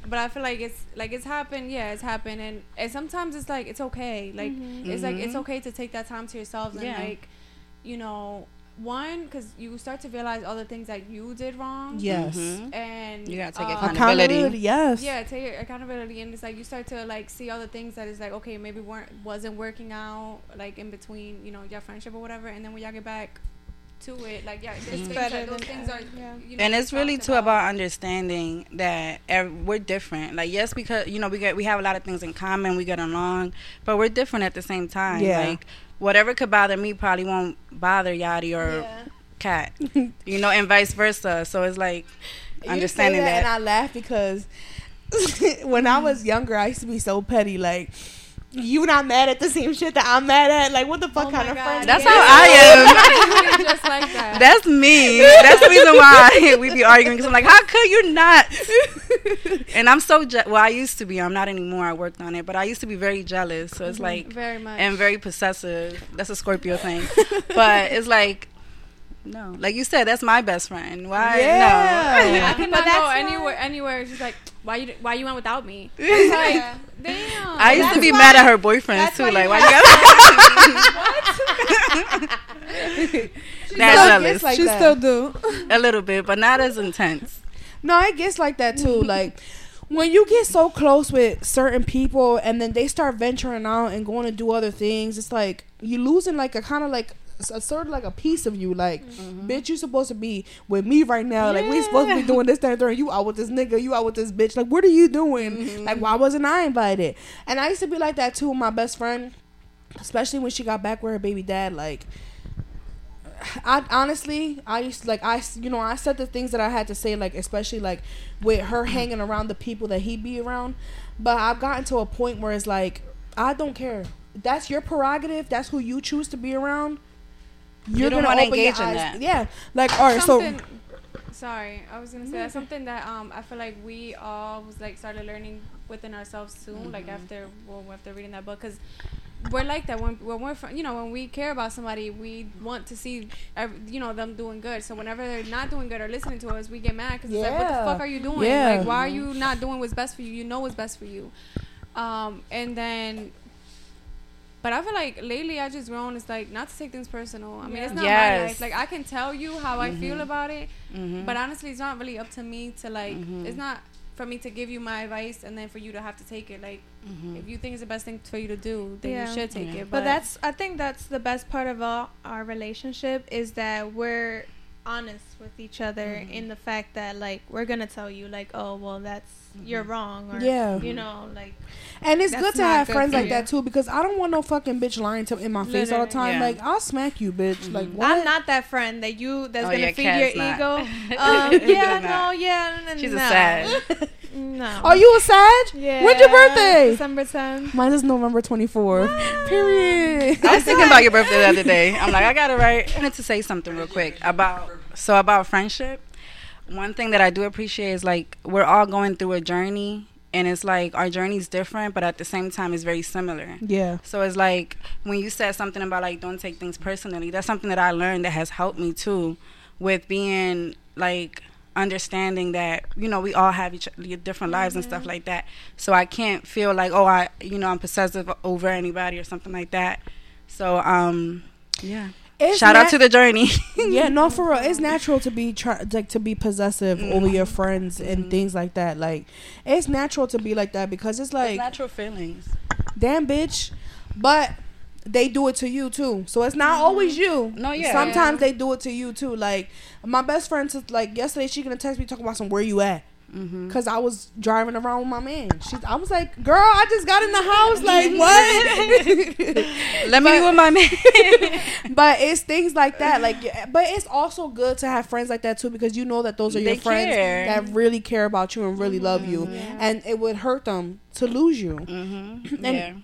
but I feel like it's like it's happened. Yeah, it's happened, and and sometimes it's like it's okay. Like it's like it's okay to take that time to yourselves and Yeah. like, you know, one because you start to realize all the things that you did wrong. Yes. Mhm. and You gotta take uh, accountability. Accountability, yes. yeah, take accountability, and it's like you start to like see all the things that is like okay, maybe weren't wasn't working out like in between, you know, your friendship or whatever, and then when y'all get back to it, like yeah, there's Mhm. things Better that those than things are, yeah. you know, and it's really talked too about understanding that ev- we're different. Like yes, because you know we get we have a lot of things in common, we get along, but we're different at the same time. Yeah. Like whatever could bother me probably won't bother Yadi or yeah. Kat. you know, and vice versa. So it's like understanding say that. and I laugh because when I was younger, I used to be so petty. Like, you not mad at the same shit that I'm mad at? Like, what the fuck Oh kind of God, friend? That's is how? I am. Just like that. That's me. That's the reason why we be arguing. Because I'm like, how could you not? and I'm so je- well. I used to be. I'm not anymore. I worked on it, but I used to be very jealous. So it's mm-hmm. like very much. and very possessive. That's a Scorpio thing. but it's like no. Like you said, that's my best friend. Why? Yeah. I No. cannot But go that's anywhere. Anywhere. She's like, why you why you went without me? It's like, damn. I used to be why- mad at her boyfriends too. why Like, you why you got? That's still jealous. gets like she that. still do. a little bit, but not as intense. No, it gets like that too. like when you get so close with certain people and then they start venturing out and going to do other things, it's like you losing like a kind of like a sort of like a piece of you. Like, mm-hmm. bitch, you supposed to be with me right now. Like, we supposed to be doing this, that, and third. You out with this nigga. You out with this bitch. Like, what are you doing? Mm-hmm. Like, why wasn't I invited? And I used to be like that too with my best friend, especially when she got back with her baby dad. Like, I honestly, I used to, like I you know, I said the things that I had to say, like especially like with her mm-hmm. hanging around the people that he be around. But I've gotten to a point where it's like I don't care. That's your prerogative. That's who you choose to be around. You're don't gonna wanna your engage in that. Yeah, like all right. So sorry, I was gonna say that's something that um I feel like we all was like started learning within ourselves soon, like after well after reading that book, because we're like that when when we're fr- you know when we care about somebody, we want to see ev- you know them doing good. So whenever they're not doing good or listening to us, we get mad because it's like, what the fuck are you doing? Yeah. Like, why are you not doing what's best for you? You know what's best for you. Um, and then. But I feel like lately I just grown. It's like not to take things personal. I mean, it's not my life. Like I can tell you how I feel mm-hmm. about it, Mm-hmm. but honestly, it's not really up to me to like. Mm-hmm. It's not for me to give you my advice and then for you to have to take it. Like, mm-hmm. if you think it's the best thing for you to do, then Yeah. you should take Yeah. it. But that's I think that's the best part of all our relationship is that we're honest with each other in the fact that like we're gonna tell you like oh well that's you're wrong or Yeah. you know like and it's good to have good friends like you. that too because I don't want no fucking bitch lying to in my face all the time. Yeah. Like I'll smack you, bitch. Like what? I'm not that friend that you that's Oh, gonna yeah, feed Kat's your not. ego. Um, yeah, Not. no, yeah, n- She's a sad. No. Are you a Sag? Yeah. When's your birthday? December 10th. Mine is November 24th. Period. I was thinking about your birthday the other day. I'm like, I got it right. I wanted to say something real quick about so about friendship. One thing that I do appreciate is like we're all going through a journey, and it's like our journey's different, but at the same time, it's very similar. Yeah. So it's like when you said something about like don't take things personally. That's something that I learned that has helped me too, with being like understanding that you know we all have each different lives and stuff like that. So I can't feel like oh I you know I'm possessive over anybody or something like that. So um yeah. It's Shout out to the journey. yeah, no, for real. It's natural to be try- like to be possessive over Mm-hmm. your friends and things like that. Like, it's natural to be like that because it's like, natural feelings. damn, bitch. But they do it to you too, so it's not always you. Mm-hmm. No, yeah. Sometimes they do it to you too. Like my best friend, like yesterday, she gonna text me talking about some where you at. Mm-hmm. Cause I was driving around with my man. She, I was like, "Girl, I just got in the house. Like, what?" Let me be with my man. but it's things like that like but it's also good to have friends like that too because you know that those are your They friends care. that really care about you and really love you and it would hurt them to lose you mm-hmm. And- Yeah.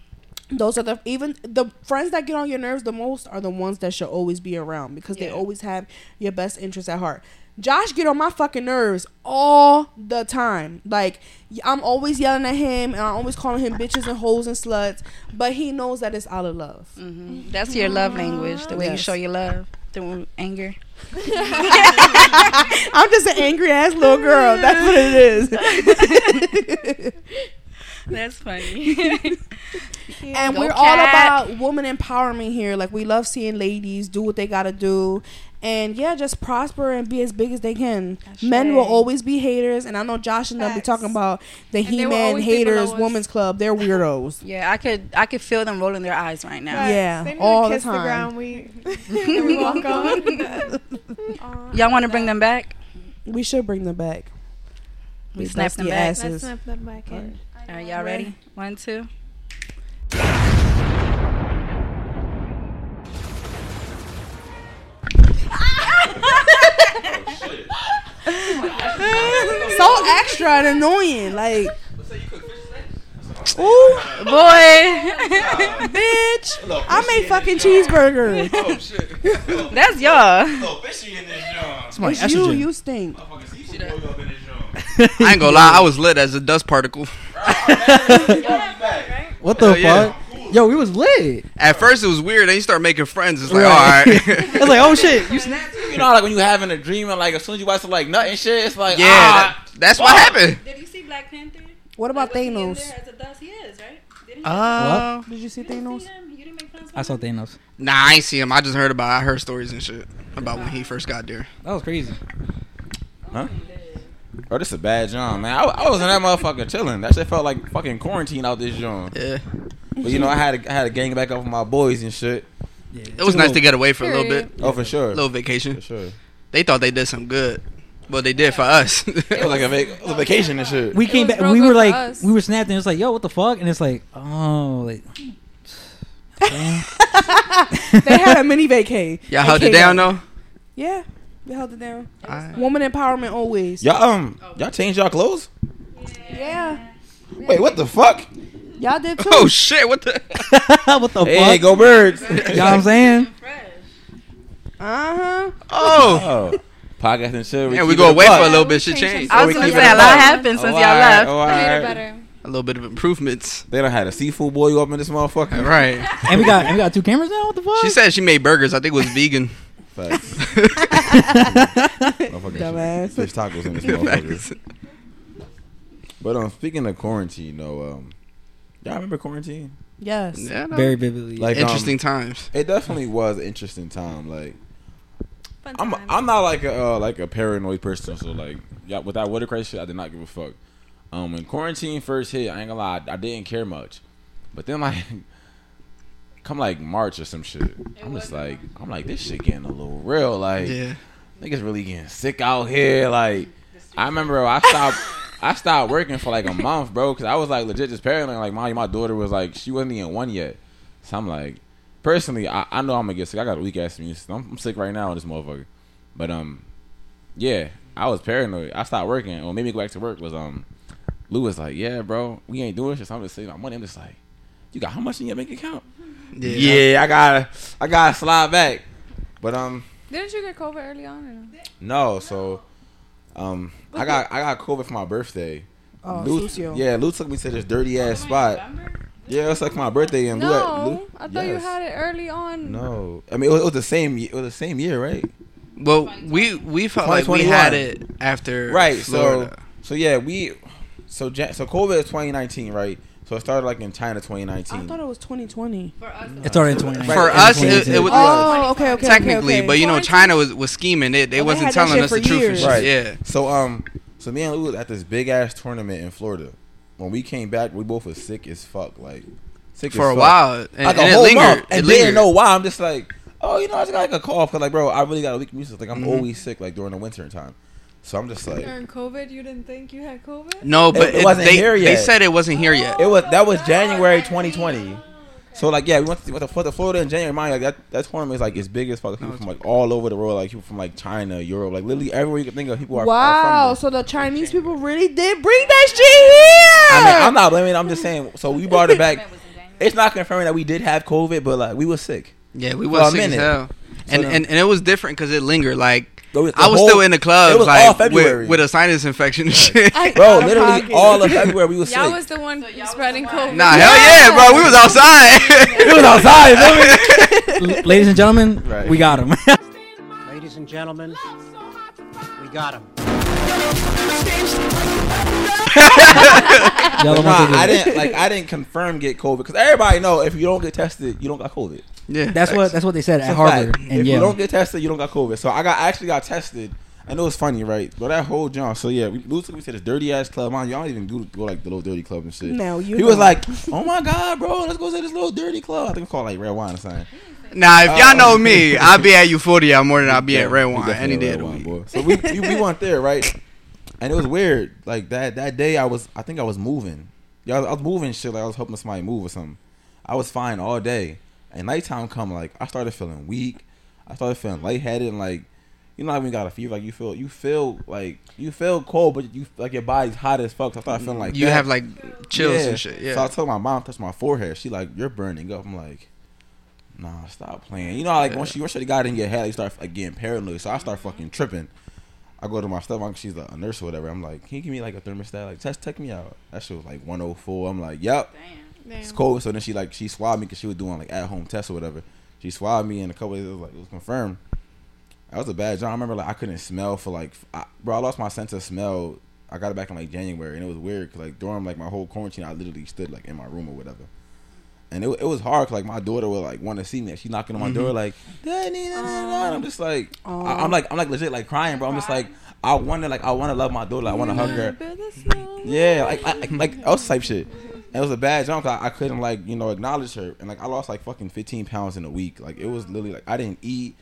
those are the even the friends that get on your nerves the most are the ones that should always be around because they always have your best interest at heart Josh get on my fucking nerves all the time. Like I'm always yelling at him and I'm always calling him bitches and hoes and sluts, but he knows that it's out of love. hmm That's your love language, the way you show your love through anger. I'm just an angry ass little girl. That's what it is. That's funny. and Go we're all about woman empowerment here. Like we love seeing ladies do what they gotta do. And yeah, just prosper and be as big as they can. That's Men will always be haters, and I know Josh and them be talking about the He Man haters below us. women's club. They're weirdos. yeah, I could I could feel them rolling their eyes right now. Right. Yeah, they need all to the kiss the, time. ground. We, we walk on. Uh, Y'all want to bring them back? We should bring them back. We These snap them dusty back. asses. Let's snap them back in. All right, y'all ready? One, two. So extra and annoying. Like, ooh, Boy, bitch. I made fucking cheeseburger. Oh shit. that's y'all. Oh, fishy in this joint. It's my It's you. You stink. Motherfucker, see you up in this joint. I I ain't gonna lie, I was lit as a dust particle. What the Hell yeah. fuck? Yo, we was lit. At first it was weird, then you start making friends. It's like, Right. all right. I was like, oh shit, you snapped. You know, like when you having a dream and like as soon as you watch some like nut and shit, it's like Yeah, ah, that- that's what happened. Did you see Black Panther? What about Like, was he in Thanos? there as a dust? He is, right? Didn't? Uh, Did you see You Thanos? see? You didn't make I saw him? Thanos. nah, I ain't see him. I just heard about. I heard stories and shit about when he first got there. That was crazy. Huh? Bro, this a bad joint, man. I, I was in that motherfucker chilling. That shit felt like fucking quarantine out this joint. Yeah, But you know, I had to, I had to gang back up with my boys and shit. Yeah. it was nice to get away for a little bit, Oh, for sure. a little vacation. For vacation. sure. They thought they did some good. Well, they did for us. It was like a, vac- a vacation and shit. We came back. We were like, us. we were snapping. It's like, yo, what the fuck? And it's like, oh, like, they had a mini vacay. Y'all held it down though. Yeah, we held it down. Alright. Woman empowerment always. Y'all um, y'all changed y'all clothes? Yeah, Wait, what the fuck? Y'all did too. Oh shit! What the? what the Hey, fuck? go birds. You know what I'm saying? Uh huh. Oh, Oh, podcast and shit. yeah, we go it away for a little bit. Shit Change changed. I was we gonna keep say it a a lot happened since Oh, y'all alright, left. oh, I made it alright. A little bit of improvements. They done had a seafood boil up in this motherfucker. Right. And we got and we got two cameras now. What the fuck? She said she made burgers. I think it was vegan. Facts. Motherfucking Dumbass. Fish tacos in this motherfucker. But um, speaking of quarantine, though, um, y'all remember quarantine? Yes. yeah, no. very vividly. Like um, interesting times. It definitely was an interesting time. Like Fun I'm, times. I'm not like a uh, like a paranoid person. So like, yeah, with that water crisis I did not give a fuck. Um, when quarantine first hit, I ain't gonna lie, I didn't care much. But then like, come like March or some shit, I'm just like, I'm like, this shit getting a little real. Like, Yeah. niggas really getting sick out here. Like, I remember I stopped. I stopped working for like a month, bro, because I was like legit just paranoid. Like, my my daughter was like, she wasn't even one yet. So I'm like, personally, I, I know I'm gonna get sick. I got a weak ass immune system. I'm, I'm sick right now with this motherfucker. But um, yeah, I was paranoid. I stopped working, What made me go back to work. Was um, Lou was like, yeah, bro, we ain't doing shit. So I'm just saving my money. I'm just like, you got how much in your bank account? Yeah. Yeah, I gotta, I gotta slide back. But um, Didn't you get COVID early on? Or no? no, so um, I got I got COVID for my birthday. Oh, Lou, Lucio. yeah, Lou took me to this dirty ass spot. Yeah, it's like my birthday and Lou. had- No, Lou- I thought you Yes. had it early on. No, I mean it was, it was the same. ye- It was the same year, right? Well, we we felt like we 2021. had it after Right. Florida. So so yeah, we so Ja- so COVID is 2019, right? So it started like in China 2019. I thought it was 2020. For us, it started in 2019. For us, it, it was Oh, okay, okay. technically, okay, okay. but you know, China was was scheming. They they Oh, wasn't had that telling us the truth. Years. shit. Right. Yeah. So um, so me and Lou was at this big ass tournament in Florida. When we came back, we both were sick as fuck, like sick For as a fuck. while, and, like and a it whole lingered. month, It and lingered. didn't know why. I'm just like, oh, you know, I just got like a cough, cause like, bro, I really got a weak immune system. Like I'm Mhm. always sick, like during the winter time. So I'm just like, During COVID, you didn't think you had COVID? No, but It it, wasn't they, here yet. They said it wasn't here yet. it was that was oh, January 2020. So like yeah, we went to, went to Florida, Florida in January. Mind you, like that that tournament is like as big as fuck. People from like all over the world, like people from like China, Europe, like literally everywhere you can think of. People are, Wow, are from so the Chinese people really did bring that shit here. I mean, I'm not blaming. I'm just saying. So we brought it back. It's not confirming that we did have COVID, but like we were sick. Yeah, we were was a sick as minute. hell. And, then- and and it was different because it lingered. Like It was- I was whole- still in the club, it was all like February. with, with a sinus infection and shit. I- Bro, Out of literally pocket. all of February we was Y'all sick. was the one spreading COVID. nah, hell yeah, bro. We was outside. we was outside. you feel me? L- Ladies and gentlemen, Right. we got him. Ladies and gentlemen, we got him. Y'all But don't nah, I didn't like. I didn't confirm get COVID because everybody know if you don't get tested, you don't got COVID. Yeah, That's what that's what they said It's at Harvard fact. and if you don't get tested, you don't got COVID. So I got I actually got tested. And it was funny, right? But that whole John. So yeah, we Lou took me to this dirty ass club. Man, y'all don't even do go like the little dirty club and shit. No, you He was like, "Oh my god, bro, let's go to this little dirty club." I think it's called like Red Wine or something. Now, if y'all Uh, know me, I'll be at Euphoria more than I'll be at Red Wine definitely any at day of the week. boy. So we, we we went there, right? And it was weird. Like that that day, I was I think I was moving. Yeah, I was, I was moving shit. Like I was helping somebody move or something. I was fine all day, and nighttime come. Like I started feeling weak. I started feeling lightheaded and like. You know how when you got a fever, like you feel, you feel like you feel cold, but you like your body's hot as fuck. So I started feeling like you that. have like chills and shit. Yeah. So I told my mom, touch my forehead. She like, you're burning up. I'm like, nah, stop playing. You know, like once you once you got in your head, you start like, getting paranoid. So I start fucking tripping. I go to my stepmom, she's a nurse or whatever. I'm like, can you give me like a thermostat? Like, test, check me out. That shit was like 104. I'm like, yep, it's cold. So then she like, she swabbed me because she was doing like at home tests or whatever. She swabbed me and a couple days it was like, it was confirmed. That was a bad job. I remember like I couldn't smell for like, I, bro. I lost my sense of smell. I got it back in like January, and it was weird because like during like my whole quarantine, I literally stood like in my room or whatever. And it, it was hard 'cause, like my daughter would like want to see me. She's knocking on my door mm-hmm. like, Daddy, da, da, da," and I'm just like, I, am like I'm like legit like crying, bro. I'm just like I want to like I want to love my daughter. I want to hug her. Mm-hmm. Yeah, like I, like like else type shit. And it was a bad jump. I, I couldn't like you know acknowledge her, and like I lost like fucking 15 pounds in a week. Like it was literally like I didn't eat.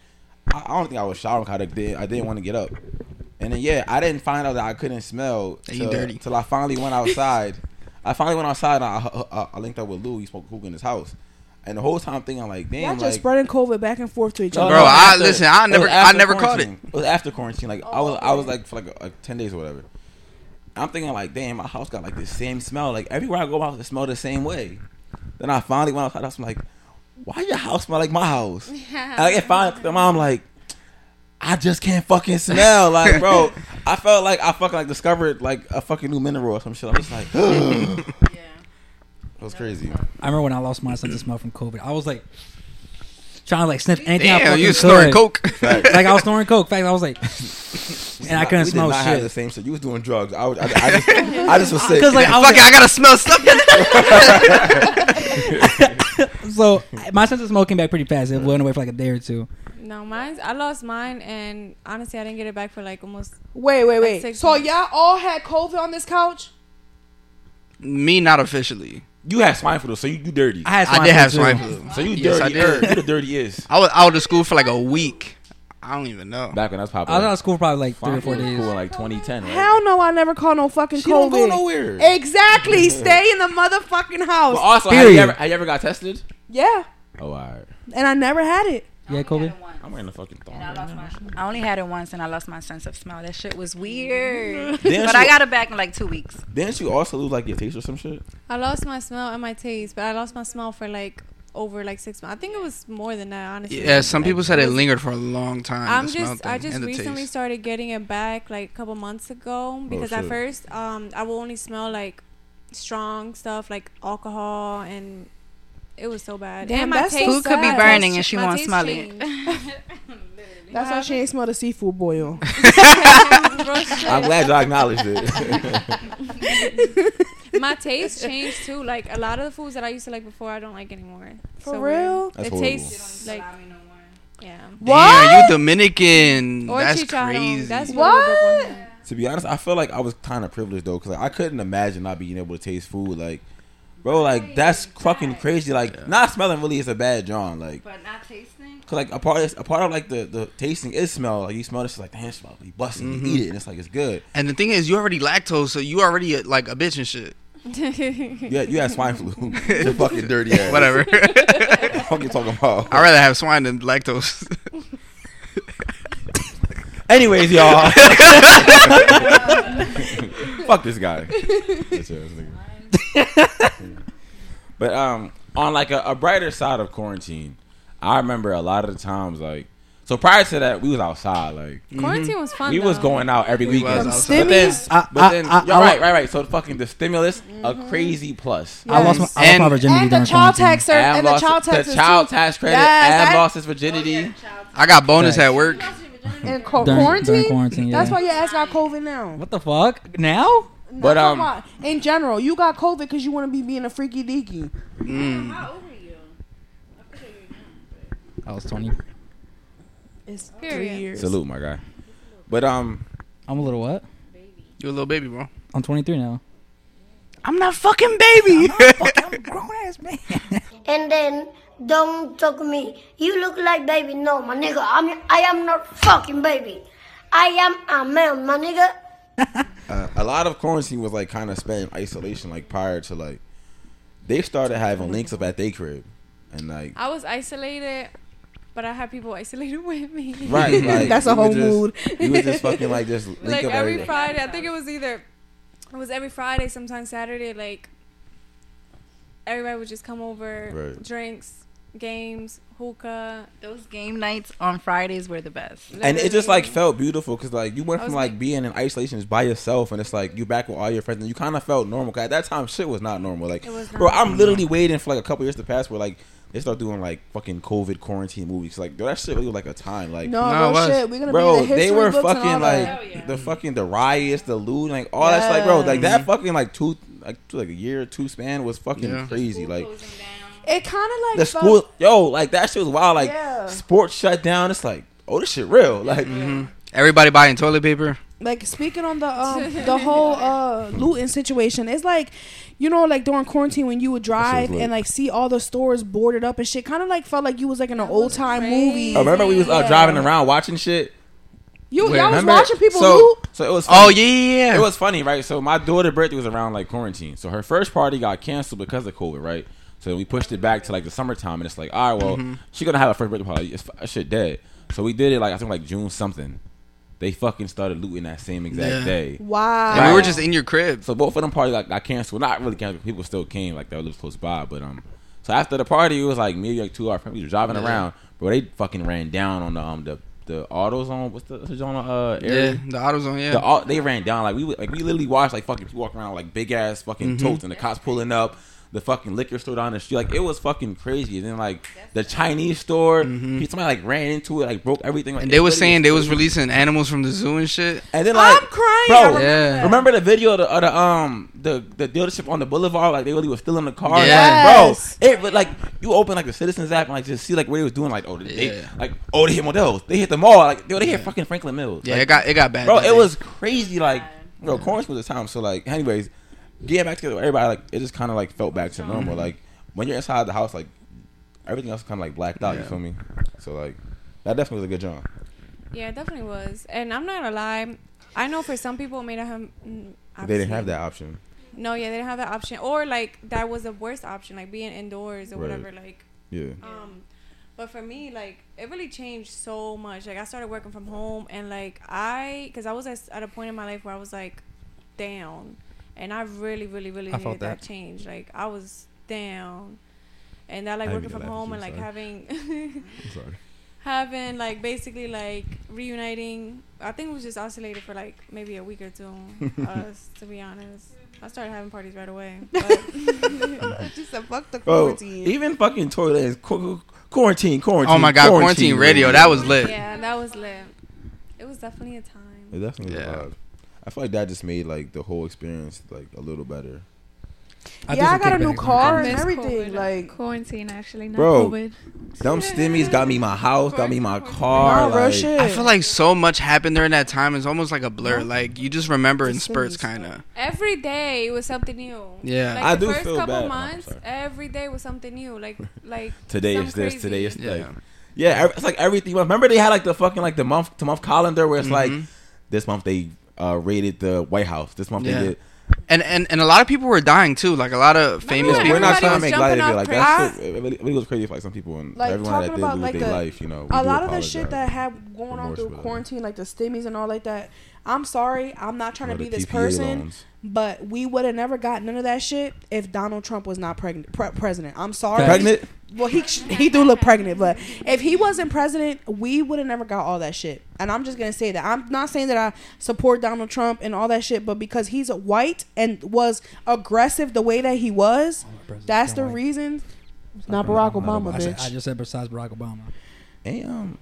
I, I don't think I was showering. 'cause I did. I didn't want to get up. And then yeah, I didn't find out that I couldn't smell Hey, you till, dirty. till I finally went outside. I finally went outside. And I, I, I linked up with Lou. He smoked hookah in his house, and the whole time thinking like, damn, Y'all like, just spreading COVID back and forth to each other. Bro, no, I- after- listen, I never- I after never caught quarantine. It was after quarantine. Like I was, I was like for like, a, like ten days or whatever. I'm thinking like, damn, my house got like the same smell. Like everywhere I go out, it smell the same way. Then I finally went outside. I was like, why your house smell like my house? And I get finally to mom like, I just can't fucking smell. Like, bro, I felt like I fucking like discovered like a fucking new mineral or some shit. I'm just like, yeah, that was crazy. I remember when I lost my sense of smell from COVID. I was like trying to like sniff anything. I Damn, fucking you snorting could. coke. Facts. Like I was snorting coke. Fact, I was like, and I couldn't we smell did not Have the shit. same shit. You was doing drugs. I, was, I, I just, I just was sick. Because like I was Fuck it, I gotta smell something. so my sense of smell came back pretty fast. It went away for like a day or two. No, mine. I lost mine, and honestly, I didn't get it back for like almost. Wait, wait, wait. six So months. y'all all had COVID on this couch? Me, not officially. You had swine flu, so you, you dirty. I had I swine did flu, have too. swine flu. So you Yes, I dirty. did. You the dirtiest. I was out of school for like a week. I don't even know. Back when that's I popular. I was out of school for probably like three or Swine four flu days. cool in like 2010. Right? Hell no, I never caught no fucking she COVID. don't go nowhere. Exactly. Stay in the motherfucking But house. also, have you, Period. ever, have you ever got tested? Yeah. Oh, alright. And I never had it. Yeah, COVID. I'm wearing the fucking thong. And I right lost my. I only had it once, and I lost my sense of smell. That shit was weird. But you- I got it back in like two weeks. Didn't you also lose like your taste or some shit? I lost my smell and my taste, but I lost my smell for like over like six months. I think it was more than that, honestly. Yeah, some Like, people said it lingered for a long time. I'm just I just recently taste. started getting it back like a couple months ago because at first um I will only smell like strong stuff like alcohol and it was so bad. Damn, and my that's so taste Food could be burning and she my won't smell it. That's why she ain't smell the seafood boil. I'm glad y'all acknowledged it. my taste changed too. Like a lot of the foods that I used to like before, I don't like anymore. For So real? weird. That's it horrible. tastes like yeah. What? Damn, you Dominican. Or That's chicharrón. crazy. That's What? really good one. to be honest, I feel like I was kind of privileged though, cause like, I couldn't imagine not being able to taste food. Like, bro, like that's fucking crazy. Like, not smelling really is a bad John. Like, But not tasting. cause like a part of a part of like the the tasting is smell. Like you smell this, like damn, smell. You busting, you eat it, and it's like it's good. And the thing is, you already lactose, so you already uh, like a bitch and shit. Yeah, you had swine flu. You're fucking dirty ass. Whatever. What you talking about? I'd rather have swine than lactose. Anyways, y'all. Fuck this guy. Bitch ass nigga. but um, on like a, a brighter side of quarantine, I remember a lot of the times like. So prior to that, we was outside. Like Quarantine was fun. we was going out every We weekend. was But then, I- but then, I- you're I- right, right, right. So the fucking the stimulus, a crazy plus. I lost my, I lost my virginity And the child tax, sir. Am And the lost child the child tax credit. Yes, and that- lost his virginity. I got bonus Thanks. at work. In co- During- quarantine? during quarantine, That's why your ass got COVID now. What the fuck? Now? Not But, um, about- in general, you got COVID because you want to be being a freaky deaky. Mm. How old are you? I was 20. It's Period. three years. Salute, my guy. But um, I'm a little what? You're a little baby, bro. I'm 23 now. I'm not fucking baby. I'm a grown ass man. and then don't talk to me. You look like baby. No, my nigga. I'm I am not fucking baby. I am a man, my nigga. Uh, a lot of quarantine was like kind of spent in isolation. Like prior to like, they started having links up at their crib, and like, I was isolated, but I had people isolated with me. right, like That's a whole just- mood. We was just fucking like just link like up every every Friday. I think it was either it was every Friday, sometimes Saturday. Like everybody would just come over, Right. drinks, games, hookah. Those game nights on Fridays were the best. and it just like felt beautiful because like you went from like like- being in isolation just by yourself and it's like you back with all your friends and you kind of felt normal 'cause at that time shit was not normal like It was bro not i'm literally waiting for like a couple years to pass where like they start doing like fucking COVID quarantine movies. Like that shit really was like a time. Like No, No, real shit. We're gonna bro, be in the they were books fucking like yeah. the fucking the riots, the loot, like all that. Like bro, like that fucking like two like two, like a year or two span was fucking Yeah. crazy. Like It kind of like the felt- school, yo, like that shit was wild. Like Yeah. sports shut down. It's like oh, this shit real. Like Everybody buying toilet paper. like speaking on the um the whole uh looting situation it's like you know like during quarantine when you would drive lit. and like see all the stores boarded up and shit kind of like felt like you was like in an old time movie I remember we was uh, Yeah. driving around watching shit. you Wait, y'all was watching people so, loot So it was. Oh funny. yeah, yeah, yeah. It was funny, right? So my daughter's birthday was around like quarantine. So her first party got canceled because of COVID, right? So we pushed it back to like the summertime, and it's like, all right, well, Mm-hmm. she gonna have a first birthday party. It's that shit dead. So we did it like I think like June something. They fucking started looting that same exact Yeah. day. wow and we were just in your crib. So both of them parties like got canceled. Not really canceled. People still came, like they lived close by. But um, so after the party, it was like maybe like two hours. We were driving Yeah. around, bro. They fucking ran down on the um the the AutoZone. What's the what's the zone uh Yeah, area? the AutoZone. Yeah. The, au- they ran down like we would- like we literally watched like fucking people walking around like big ass fucking Mm-hmm. totes and the cops pulling up. The fucking liquor store down the street, like it was fucking crazy. And then like the Chinese store, somebody like ran into it, like broke everything. Like, Mm-hmm. and they it was saying they was releasing animals from the zoo and shit. And then like, i'm crying bro, remember Yeah. Remember the video of the, of the um the the dealership on the boulevard? Like they really was still in the car. Yes. Like, bro. It was like you open like the Citizens app and like just see like what they was doing. Like oh they Yeah. like oh they hit models. They hit the mall. Like yo, they hit fucking Franklin Mills. Yeah, Like, it got it got bad. bro. that It was crazy. Like bro, quarantine was the time. So like anyways, getting back together with everybody like it just kind of like felt back to normal. Like when you're inside the house, like everything else kind of like blacked out. You feel me? So like that definitely was a good job. Yeah, it definitely was. And I'm not gonna lie. I know for some people it may not have. mm, They didn't have that option. No, yeah, they didn't have that option, or like that was the worst option, like being indoors or Right. whatever. Like, Yeah. um, but for me, like it really changed so much. Like I started working from home, and like I, because I was at, at a point in my life where I was like down, and I really, really, really I needed that. that. change. Like I was down, and that like I working from laugh home and like sorry. having. I'm sorry. having like basically like reuniting i think it was just oscillated for like maybe a week or two uh, us to be honest i started having parties right away but she said fuck the Bro, quarantine even fucking toilets. qu- quarantine, quarantine. Oh my god, quarantine radio. That was lit. yeah that was lit it was definitely a time It definitely Yeah. was. I feel like that just made like the whole experience like a little better. did yeah i got a new car and everything COVID. like Quarantine, actually, not Bro. COVID. Them stimmies got me my house, got me my car. Nah, real like, shit. I feel like so much happened during that time. It's almost like a blur. Like you just remember in spurts, kind of. every day was something new Yeah. like I the do first feel couple bad. Oh, months sorry. every day was something new like like Today is this, crazy- today is Yeah. like yeah. It's like everything. Remember they had like the fucking like the month to month calendar where it's like Mhm. this month they uh raided the White House. This month Yeah. they did. And and and a lot of people were dying too. Like a lot of famous when people. We're not trying to make light of it. Like that shit, it really, it really was crazy for like some people and Like, everyone that talking did about, lose like, their life. You know, a lot of the shit that had going on through Remorse for that. quarantine, like the stimmies and all like that. I'm sorry, I'm not trying to be this PPA person, loans. but we would have never got none of that shit if Donald Trump was not pregnant, pre- president. I'm sorry. Pregnant? Well, he he do look pregnant, but if he wasn't president, we would have never got all that shit. And I'm just gonna say that I'm not saying that I support Donald Trump and all that shit, but because he's white and was aggressive the way that he was, that's the reason. Not Barack Obama, I, said, bitch. I just said besides Barack Obama. And um,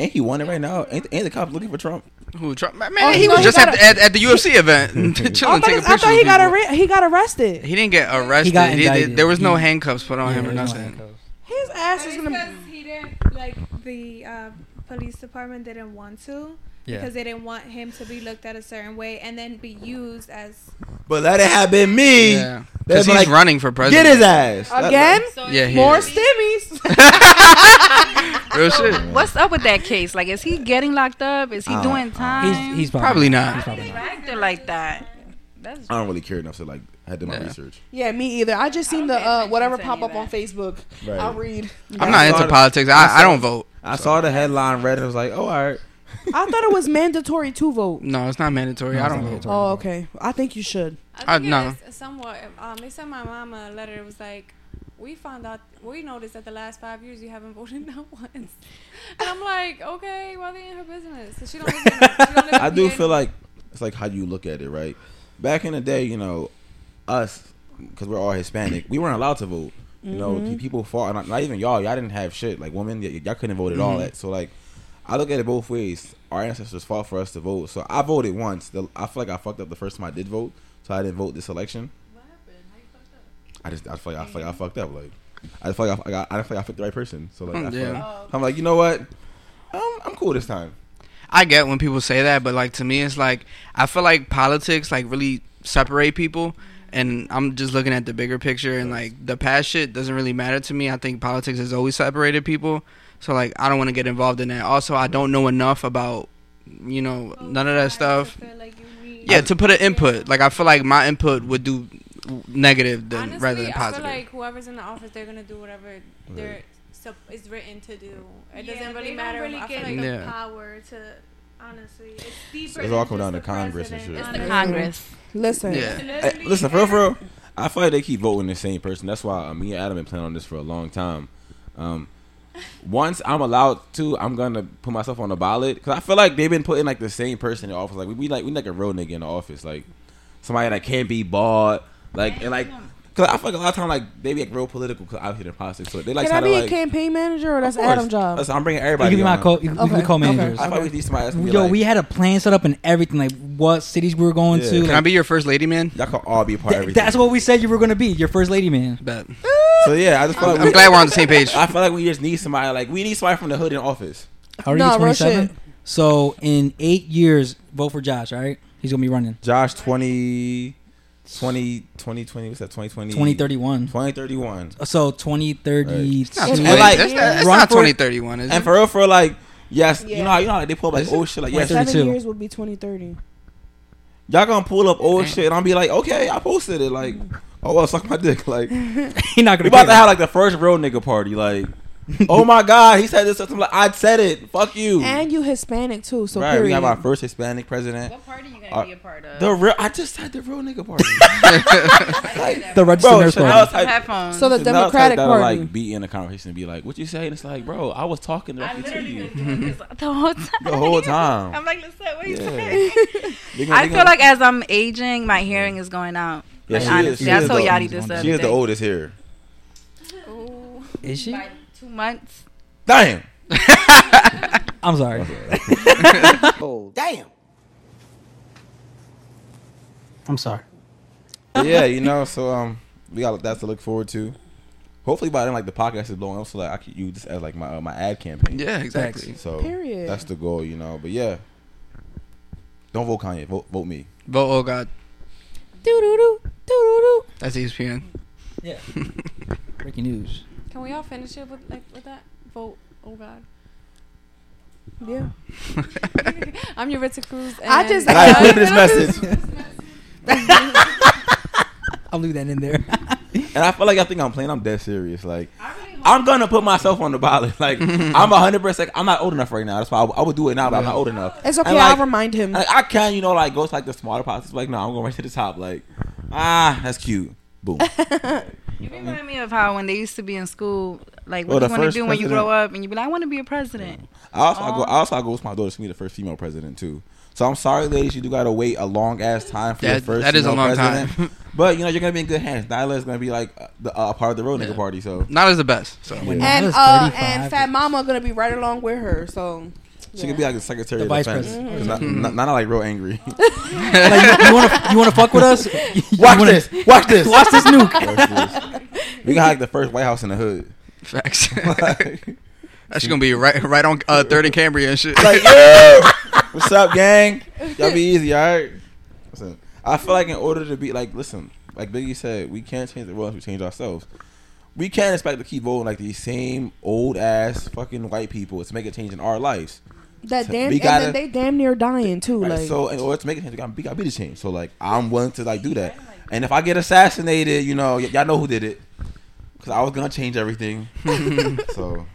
ain't he won it right now? Ain't, ain't the cops looking for Trump? Who Trump? Man, Oh, he no, was just at, the, at at the UFC event, I chilling, thought, taking I thought he got people. arre- he got arrested. He didn't get arrested. He got He did- indicted. there was no He- handcuffs put on him or nothing. handcuffs. His ass is gonna. because he didn't like the uh, police department didn't want to Yeah. because they didn't want him to be looked at a certain way and then be used as But that it have been me. Yeah, That's because he's like, running for president. Get his ass Again? Yeah, More is. stimmies. Real shit. What's up with that case? Like, is he getting locked up? Is he Uh, doing time? He's he's probably, Probably not. He's probably not. acting like that. That's I don't really care enough to like. I did my Yeah. research. yeah, me either. I just seen the uh, whatever pop up of on. Facebook. Right. I'll read. I'm not into the- politics. I I, I don't vote. I saw the headline, read it. I was like, oh, all right. I thought it was mandatory to vote. No, it's not mandatory. No, I don't not vote. Oh, okay. I think you should. I think no. it is somewhat. Um, they sent my mom a letter. It was like, we found out, we noticed that the last five years you haven't voted not once. And I'm like, okay, well, they in her business. So she don't live in, she don't live I do feel no like it's like how you look at it, right? Back in the day, you know, us because we're all Hispanic, we weren't allowed to vote. You know, Mhm. people fought. Not, not even y'all. Y'all didn't have shit. Like women, y- y'all couldn't vote at all. Mhm. That so like, I look at it both ways. Our ancestors fought for us to vote. So I voted once. The, I feel like I fucked up the first time I did vote. So I didn't vote this election. I just I feel like I feel like I fucked up. Like I feel like I, I, got, I feel like I picked the right person. So like, I feel Yeah. like- I'm like, you know what? I'm, I'm cool this time. I get when people say that, but like to me, it's like I feel like politics like really separate people, and I'm just looking at the bigger picture, and like the past shit doesn't really matter to me. I think politics has always separated people, so like I don't want to get involved in that. Also, I don't know enough about you know none of that stuff. Yeah, to put an input, like I feel like my input would do negative than Honestly, rather than I feel positive. like whoever's in the office, they're gonna do whatever they're sup- is written to do. It Yeah, doesn't really matter. Don't really I feel get like the Yeah. power to. Honestly, it's deeper. It's all than come down to the Congress and shit. It's the. Congress. Listen. Yeah. Hey, listen, for real, for real, I feel like they keep voting the same person. That's why uh, me and Adam been planning on this for a long time. Um, once I'm allowed to, I'm gonna put myself on the ballot because I feel like they've been putting like the same person in the office. Like we, we like we like a real nigga in the office, like somebody that can't be bought, like and like. Cause I feel like a lot of time like they be like real political 'cause out here in politics, so they like Can I be to a campaign manager or that's Of course. Adam's job? Listen, I'm bringing You everybody. can be my co. You can Okay, be co-managers. I probably need somebody. That's gonna be Yo, like, we had a plan set up and everything, like what cities we were going Yeah. to. Can I be your first lady, man? y'all can all be a part of th- everything. that's what we said you were gonna be, your first lady man. Bet. So yeah, I just feel like I'm we- glad we're on the same page. I feel like we just need somebody. Like we need somebody from the hood in office. How are No, you? real Twenty seven. shit. So in eight years, vote for Josh. All right, he's gonna be running Josh 20, 20, 2020, what's that? 2020? twenty thirty one. 2031. So twenty thirty It's not two. And like- that's, that's Run not for- 2031, is And it? And for real, for like, yes, Yeah. you know how you know how they pull up like Is it? old shit. Like yes, 32. Seven years would be 2030. y'all gonna pull up old shit, and I'll be like, okay, I posted it. Like, oh well, suck my dick. Like, we He's not gonna. We about to have like the first real nigga party. Like, oh my god, he said this. I'm like, I said it. Fuck you. And you Hispanic too, so right, we have our first Hispanic president. What party you gonna Uh, be a part of? The real, I just said the real nigga party. the registered Bro, nurse party. type, headphones. So the Chanel Democratic that'll, Party. like be in a conversation and be like, "What you say?" And it's like, "Bro, I was talking I directly to you been doing this the whole time. the whole time." I'm like, listen, what you Yeah. saying? Gonna- I feel gonna- like as I'm aging, my hearing is going out. Yeah, Like, she is- honestly, she I is told the- Yachty this the she other is the day. oldest here. Is she? By two months. Damn. I'm sorry. Oh, damn. I'm sorry. Yeah, you know, so um, we got that to look forward to. Hopefully by then, like the podcast is blowing up, so like I could use this as like my uh, my ad campaign. Yeah, exactly. So Period. that's the goal, you know. But yeah, don't vote Kanye. Vote vote me. Vote, oh God. Doo doo doo doo doo That's ESPN. Yeah. Breaking news. Can we all finish it with like with that vote? Oh God. Yeah. I'm your Ritza Cruz. And I just- And I included this message, I'll leave that in there. and I feel like I think I'm playing. I'm dead serious. Like I'm gonna put myself on the ballot. Like I'm hundred percent. I'm not old enough right now. That's why I, I would do it now, but I'm not old enough. It's okay. And, like, I'll remind him. Like, I can, you know, like go to like the smaller politics. Like, no, I'm going right to the top. Like, ah, that's cute. Boom. You remind me of how when they used to be in school, like Oh, what the do you want to do when you grow up, and you be like, I want to be a president. I also I go. I also I go with my daughter to be the first female president too. So I'm sorry, ladies, you do gotta wait a long ass time for your That- first. that is a long president. time. but you know you're gonna be in good hands. Nyla is gonna be like a the uh, part of the road nigga party. So Not as the best. So When and uh and Fat Mama gonna be right along with her. So she could be like the secretary The of vice defense. president. 'Cause Not, not, not like real angry. like, you, you wanna you wanna fuck with us? You Watch wanna- this. Watch this. Watch this nuke. Watch this. We got like the first White House in the hood. facts. That's gonna be right, right on uh, third and Cambria and shit. like, yo, what's up, gang? Y'all be easy, all right? Listen, I feel like in order to be like, listen, like Biggie said, we can't change the world unless we change ourselves. We can't expect to keep voting like these same old ass fucking white people to make a change in our lives. that So damn we gotta- then they damn near dying too. Right? Like so in order to make a change, we gotta, we gotta be the change. So like, I'm willing to like do that. And if I get assassinated, you know, y- y'all know who did it, because I was gonna change everything. so That's probably gonna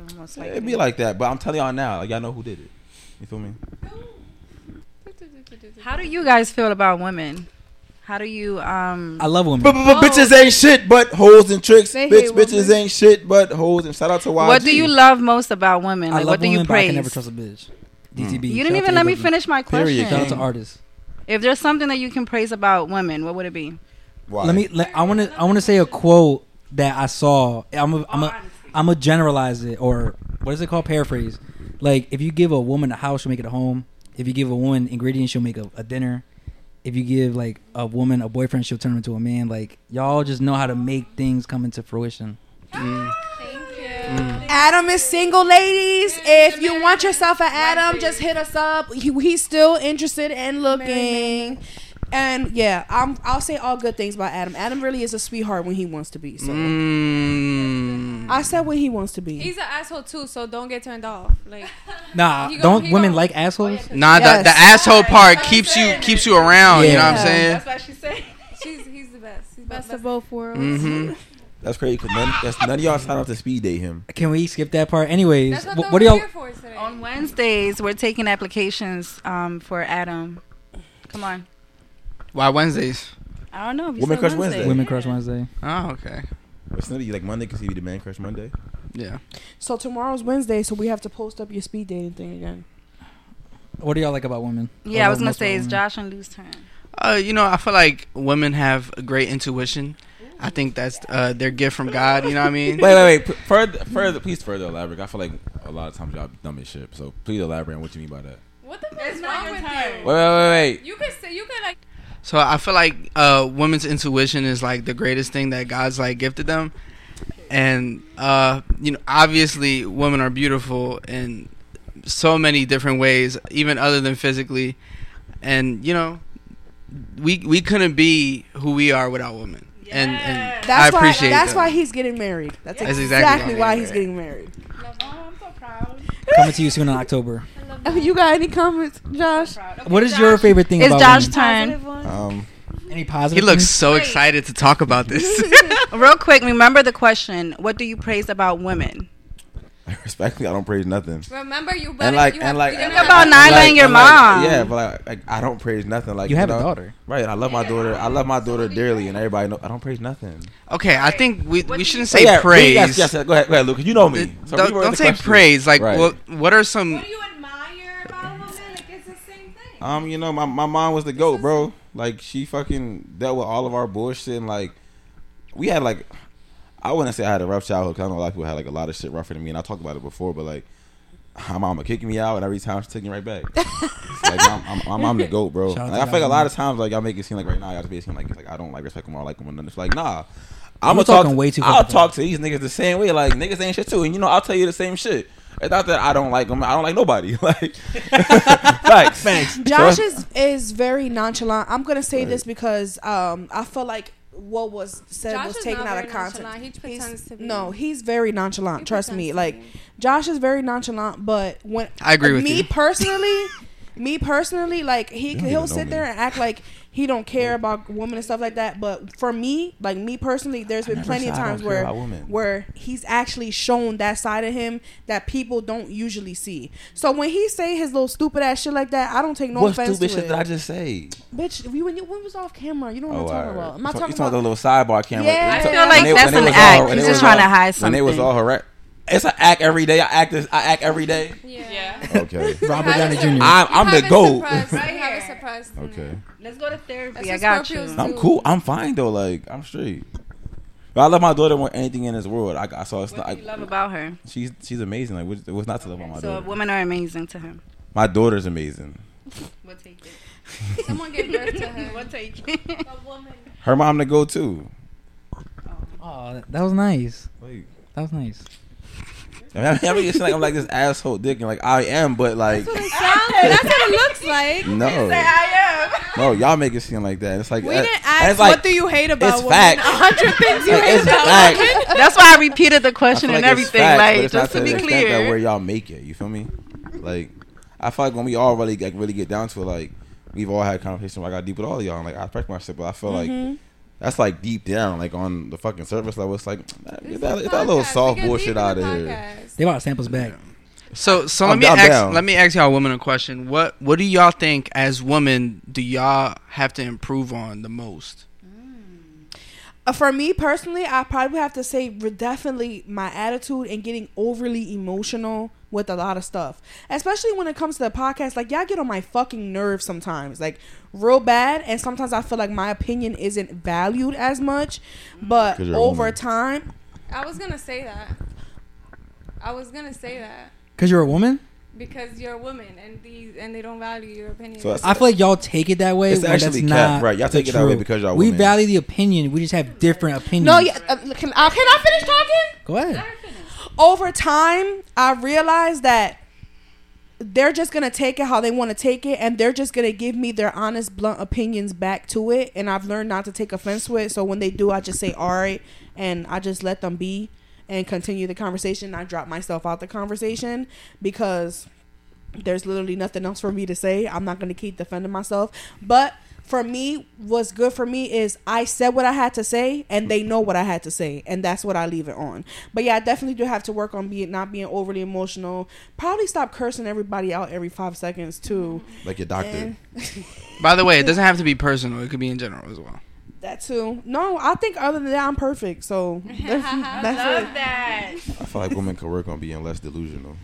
happen most likely. it'd be like that. But I'm telling y'all now, like y'all know who did it. You feel me? How do you guys feel about women? How do you um? I love women. But, but, but bitches ain't shit but hoes and tricks. They Bitch, bitches women. ain't shit but hoes. And shout out to YG. what do you love most about women? I Like, love what do you women, but I can never trust a bitch. DTB. you didn't even let me finish my question. Period, Shout out to artists. If there's something that you can praise about women, what would it be? Why? let me. Let, I want to. I want to say a quote that I saw. I'm. A, I'm. A, I'm gonna generalize it, or what is it called? Paraphrase. Like, if you give a woman a house, she'll make it a home. If you give a woman ingredients, she'll make a, a dinner. If you give like a woman a boyfriend, she'll turn him into a man. Like, y'all just know how to make things come into fruition. Thank you. Mm. Adam is single, ladies. If you want yourself an Adam, just hit us up. He, he's still interested and looking. And yeah, I'm. I'll say all good things about Adam. Adam really is a sweetheart when he wants to be. So Mm. I said when he wants to be. He's an asshole too, so don't get turned off. Like, Nah, He gon- don't he women gon- like assholes? Nah, Yes. the, the asshole part keeps you keeps you around. You know what I'm Yeah. saying? why she said. she's he's the best. He's Best best of both worlds. hmm That's crazy. Cause none, that's, none of y'all signed up to speed date him. Can we skip that part? Anyways, That's what, wh- what do y'all? here for today. On Wednesdays, we're taking applications um, for Adam. Come on. Why Wednesdays? I don't know. Women Crush Wednesday. Women Crush Wednesday. Oh, okay. It's not you like Monday because he be the man crush Monday. Yeah. So tomorrow's Wednesday, so we have to post up your speed dating thing again. What do y'all like about women? Yeah, I was gonna say it's women? Josh and Lou's turn. Uh, you know, I feel like women have a great intuition. I think that's uh, their gift from God. You know what I mean? Wait, wait, wait. Further, further, please further elaborate. I feel like a lot of times y'all dumb as shit. So please elaborate on what you mean by that. What the fuck is wrong with turn. you? Wait, wait, wait, wait. You could say you could like So I feel like uh, women's intuition is like the greatest thing that God's like gifted them, and uh, you know, obviously, women are beautiful in so many different ways, even other than physically, and you know, we we couldn't be who we are without women, and, and That's I why. appreciate That's that. why he's getting married. That's, That's exactly, exactly why why he's getting married. Oh, I'm so proud. Coming to you soon in October. you got any comments, Josh? What is your favorite thing It's about Josh's women? turn. Positive one. Um, Any positive? He looks things? so excited to talk about this. Real quick, remember the question: What do you praise about women? respectfully, I don't praise nothing. remember you better like- you and like- think and about And Nyla like- and your and like- mom. yeah, but like, like, I don't praise nothing. Like You have know, a daughter. right? I love my daughter. I love my daughter dearly, and everybody know I don't praise nothing. okay, I think we What we shouldn't say Oh, yeah, praise. Yes, yes, yes. Go ahead, go ahead, Lucas. You know me. So don't don't say question. praise. Like, Right. what what are some? What do you admire about a woman? Like it's the same thing. Um, you know, my, my mom was the goat, bro. Like she fucking dealt with all of our bullshit and like we had like I wouldn't say I had a rough childhood because I know a lot of people had like a lot of shit rougher than me, and I talked about it before. But like, my mama kicking me out, and every time she took me right back. Like I'm, I'm, I'm, I'm the goat, bro. Like, I feel like a lot of times like y'all make it seem like right now y'all just make it like it's like I don't like respect them or like them. And it's like nah. I'm We're gonna talk. talking way too I'll talk to these niggas the same way. Like niggas ain't shit too, and you know I'll tell you the same shit. It's not that I don't like them. I don't like nobody. Like facts. Facts. Josh is is very nonchalant. I'm gonna say this because um I feel like what was said Josh was taken out of context. nonchalant. He He's- to be. No, he's very nonchalant. He trust me. Like. Josh is very nonchalant, but when I agree with me you. personally, me personally, like he he'll sit me. there and act like he don't care about women and stuff like that. But for me, like me personally, there's been plenty of said I don't times where where he's actually shown that side of him that people don't usually see. So when he say his little stupid ass shit like that, I don't take no what offense stupid to shit it. did I just say? Bitch, if you, when you when was off camera, you know what Oh, I'm talking alright. about. I'm not You talking about the little sidebar camera. Yeah. I So- feel when like they- that's when an was act. when He's just was trying to all- hide When they was all harassed. It's an act every day. I act this. I act every day. Yeah. yeah. Okay. Robert Have Downey Jr. I'm, I'm the have goat. suppressed. Right You have it here. Okay. Let's go to therapy. That's I got you. I'm cool. I'm fine though. Like I'm straight. But I love my daughter more than anything in this world. I, I saw it's What not. do you love about her? she's she's amazing. Like what's, what's not to love about my So daughter? So women are amazing to him. My daughter's amazing. We'll take it. Someone gave birth to her. We'll take it. A woman. Her mom to go too. Oh, that- that was nice. Like, That was nice. I mean, I mean, it's like I'm like this asshole dick, and like I am, but like That's what it sounds, that's what it looks like. no, I no, y'all make it seem like that. It's like We uh, didn't ask it's like, what do you hate about it's women. fact. A hundred things you like, hate about fact. women. am. That's why I repeated the question feel and everything. facts, but like it's not just to be clear. extent that where y'all make it. You feel me? Like I feel like when we all really like really get down to it, like we've all had conversations. Where I got deep with all of y'all. And, like I respect myself, but I feel Mm-hmm. like that's like deep down, like on the fucking surface level. It's like man, get that, is get that little soft bullshit deep in out the of here. podcast. They about to sample us back. So so I'm- let me I'm ask down. let me ask y'all women a question. What what do y'all think as women do y'all have to improve on the most? Uh, For me personally, I probably have to say definitely my attitude and getting overly emotional with a lot of stuff, especially when it comes to the podcast. Like y'all get on my fucking nerves sometimes, like real bad. And sometimes I feel like my opinion isn't valued as much. But over woman. time, I was gonna say that. I was gonna say that Because you're a woman. Because you're a woman and these and they don't value your opinion. So that's- I feel like y'all take it that way. It's actually that's cap, not right. Y'all take it that way because y'all We women. value the opinion. We just have different opinions. no, yeah. Uh, can, uh, can I finish talking? Go ahead. over time, I realized that they're just gonna take it how they want to take it, and they're just gonna give me their honest, blunt opinions back to it. And I've learned not to take offense to it. So when they do, I just say all right, and I just let them be and continue the conversation. I drop myself out the conversation because there's literally nothing else for me to say. I'm not gonna keep defending myself, but. For me, what's good for me is I said what I had to say, and they know what I had to say, and that's what I leave it on. But yeah, I definitely do have to work on being not being overly emotional. Probably stop cursing everybody out every five seconds too. Like your doctor. And By the way, it doesn't have to be personal. It could be in general as well. That too. No, I think other than that, I'm perfect. So that's, that's it. that. I feel like women could work on being less delusional.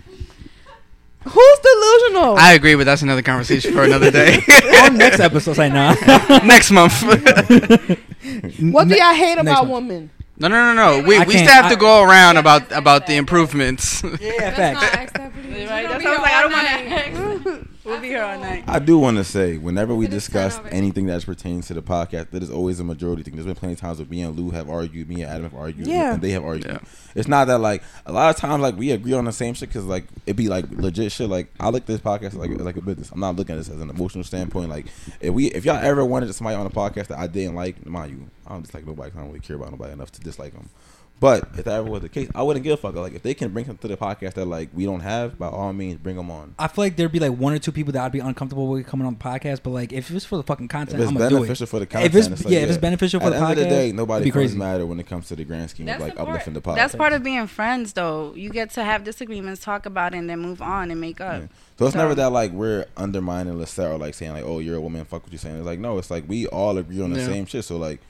Who's delusional? I agree, but that's another conversation for another day. On next episode, say nah. Next month. what do y'all hate about one. women? no, no, no. No. We, I we still have to go around about about the improvements. yeah, Let's facts. not that, please. Right, that's gonna why I was like, I don't want night. to. We'll be here all night. I do want to say, whenever we discuss anything that pertains to the podcast, that is always a majority thing. There's been plenty of times where me and Lou have argued, me and Adam have argued, Yeah. and they have argued. Yeah. It's not that like a lot of times like we agree on the same shit because like it'd be like legit shit. Like I look at this podcast like like a business. I'm not looking at this as an emotional standpoint. Like if we if y'all ever wanted somebody on a podcast that I didn't like, mind you, I don't dislike nobody. 'cause I don't really care about nobody enough to dislike them. But if that ever was the case, I wouldn't give a fuck. Like if they can bring something to the podcast that like we don't have, by all means, bring them on. I feel like there'd be like one or two people that I'd be uncomfortable with coming on the podcast, but like if it's for the fucking If content, it's I'm gonna do it. beneficial for the content, If it's, it's like, yeah, if it's beneficial for At the the end podcast, of the day, it'd nobody be crazy. crazy. matter when it comes to the grand scheme That's of like the part- uplifting the podcast. That's part of being friends, though. You get to have disagreements, talk about it, and then move on and make up. Yeah. So it's So- never that like we're undermining Lisette or like saying like, oh, you're a woman, fuck what you're saying. It's like no, it's like we all agree on the Yeah. same shit. So like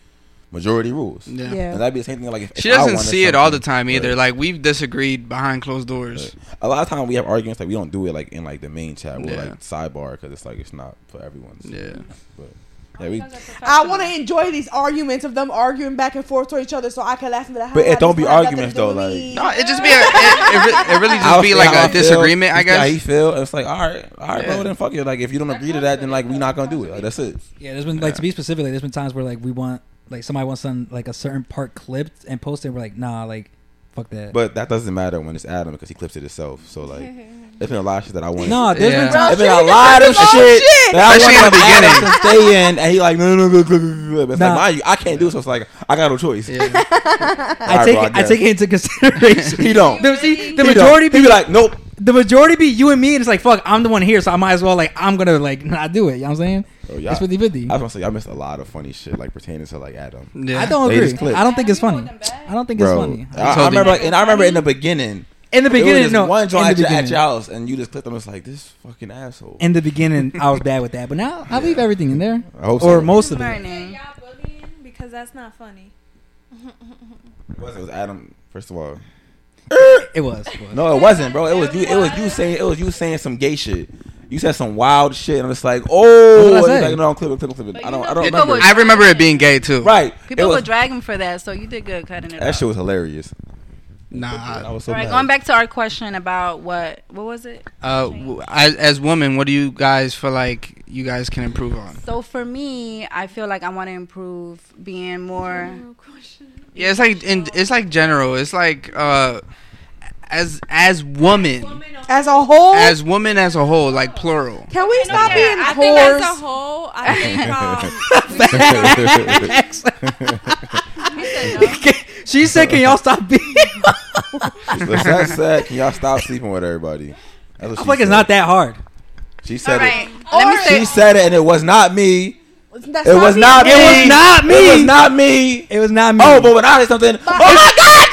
majority rules. Yeah. Yeah. And that'd be the same thing. Like if She if doesn't see it all the time either. Right. Like we've disagreed behind closed doors. Right. A lot of times we have arguments like we don't do it like in like the main chat. We'll Yeah. like sidebar because it's like it's not for everyone's. Yeah. But yeah, we. I want to enjoy these arguments of them arguing back and forth to each other, so I can laugh and be like, But it don't be arguments though, with like- me." No, it just be a, it, it, it really just I'll be like how I a feel, disagreement, I you see How he guess. feel? It's like all right, all right, Yeah. bro. Then fuck it. Like if you don't agree to that, then like we're not gonna do it. Like that's it. Yeah, there's been like to be specific. Like, there's been times where like we want like somebody wants some like a certain part clipped and posted. We're like, nah, like fuck that. But that doesn't matter when it's Adam because he clips it himself. So like, there's been a lot of shit that I want. no, there's Yeah. been times. There's been a lot of shit that I Especially in the beginning. to stay in, and he like no no no go go go. go. It's Nah. like mind you, I can't do it. So it's like I got no choice. Yeah. I Alright, take bro, I it, I guess. take it into consideration. He don't. The, see, the He don't. majority He be be like nope. the majority be you and me, and it's like fuck. I'm the one here, so I might as well like I'm gonna like not do it. You know what I'm saying? Oh, yeah. It's 50 50 I was gonna say I missed a lot of funny shit like pertaining to like Adam. Yeah. I don't They agree. just clip. I don't think it's funny. I don't think it's funny. I, I Totally. remember, like, and I remember in the beginning, In the it was beginning, just no. one in joint at, your- at your house, and you just clicked them. It's like this fucking asshole. In the beginning, I was bad with that, but now I leave everything in there, I hope or so. most of it. Learning. Y'all bullying because that's not funny. It was, it was Adam. First of all, It was. It was. no, it wasn't, bro. It was you. It was you saying. It was you saying some gay shit. You said some wild shit, and I'm just like, oh, What did I and say? like, no, clip it, clip it, clip it. But I you don't, know I don't people remember. would- I remember it being gay too. right. People was, would drag him for that, so you did good cutting it That off. shit was hilarious. I Nah. was so All right, mad. going back to our question about what what was it? Uh, w- as, as women, what do you guys feel like you guys can improve on? So for me, I feel like I want to improve being more. Yeah, it's like in, it's like general. It's like uh, as as woman. As a whole, as woman as a whole, like plural. can we stop Yeah, being I think as a whole, I think um, she said, "Can y'all stop being?" Lisette said, "Can y'all stop sleeping with everybody?" I she feel like it's not that hard. She said right, it. let me say. She said it, and it was not me. That's It was being not me. It was not me. It was not me. It was not me. Oh, but when I say something, oh my God,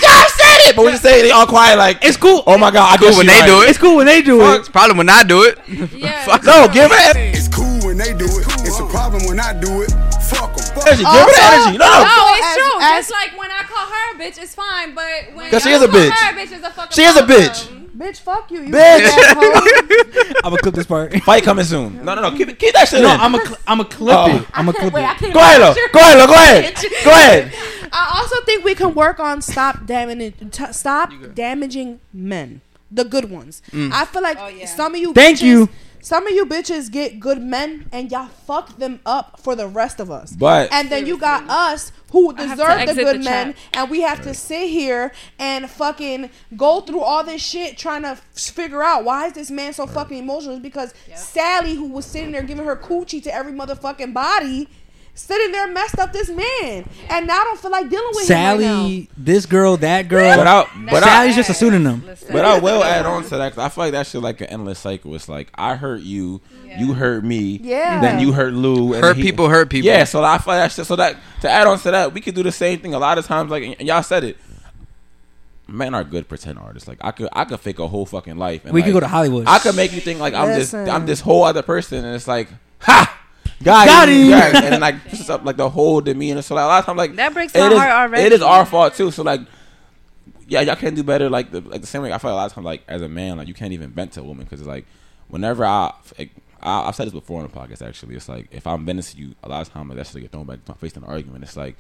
y'all said it. But when you say it, they all quiet like it's cool. Oh my God, I Cool guess when they right. do it. It's cool when they do it. It's probably when I do it. yeah, Fuck No, give it It's cool when they do it. It's a problem when I do it. Fuck them. energy. Give it energy. No, No, it's true. as just like when I call her a bitch, it's fine. But when 'Cause she is a bitch. her a bitch, it's a fucking She is a problem. bitch. bitch, fuck you, you Bitch. I'm gonna clip this part. Fight coming soon. No, no, no. Keep it, keep that shit No, in. I'm a cl- I'm a clip Oh. it. I'm a clip Wait, it. Go ahead, watch Lo. Go ahead, Lo. Go ahead. Go ahead. I also think we can work on stop damaging t- stop damaging men, the good ones. Mm. I feel like Oh, yeah. some of you Thank bitches, you. Some of you bitches get good men and y'all fuck them up for the rest of us. But and then you got us who I have to deserve the good the men, and we have to sit here and fucking go through all this shit trying to figure out why is this man so fucking emotional? It's because Sally, who was sitting there giving her coochie to every motherfucking body, sitting there messed up this man, and now I don't feel like dealing with him right now. Sally, this girl, that girl. but I but I Sally's just a pseudonym. but I will add on to that 'cause I feel like that shit like an endless cycle. It's like I hurt you, you hurt me, Yeah. then you hurt Lou. And Hurt he- people, hurt people. Yeah, so I feel like that shit. So that to add on to that, we could do the same thing a lot of times. Like and y'all said it. Men are good pretend artists. Like I could, I could fake a whole fucking life. And We like, could go to Hollywood. I could make you think like I'm this, I'm this whole other person, and it's like, ha, got, Got him, him. Yes. and like pushes up like the whole demeanor. So like a lot of times like That breaks it my is- heart already. It is our fault too. So like, yeah, y'all can't do better. Like the like the same way I feel like a lot of times like as a man, like you can't even vent to a woman because it's like whenever I, like, I I've said this before on the podcast actually. It's like if I'm venting to you, a lot of times like that shit get thrown back to my face in an argument. It's like.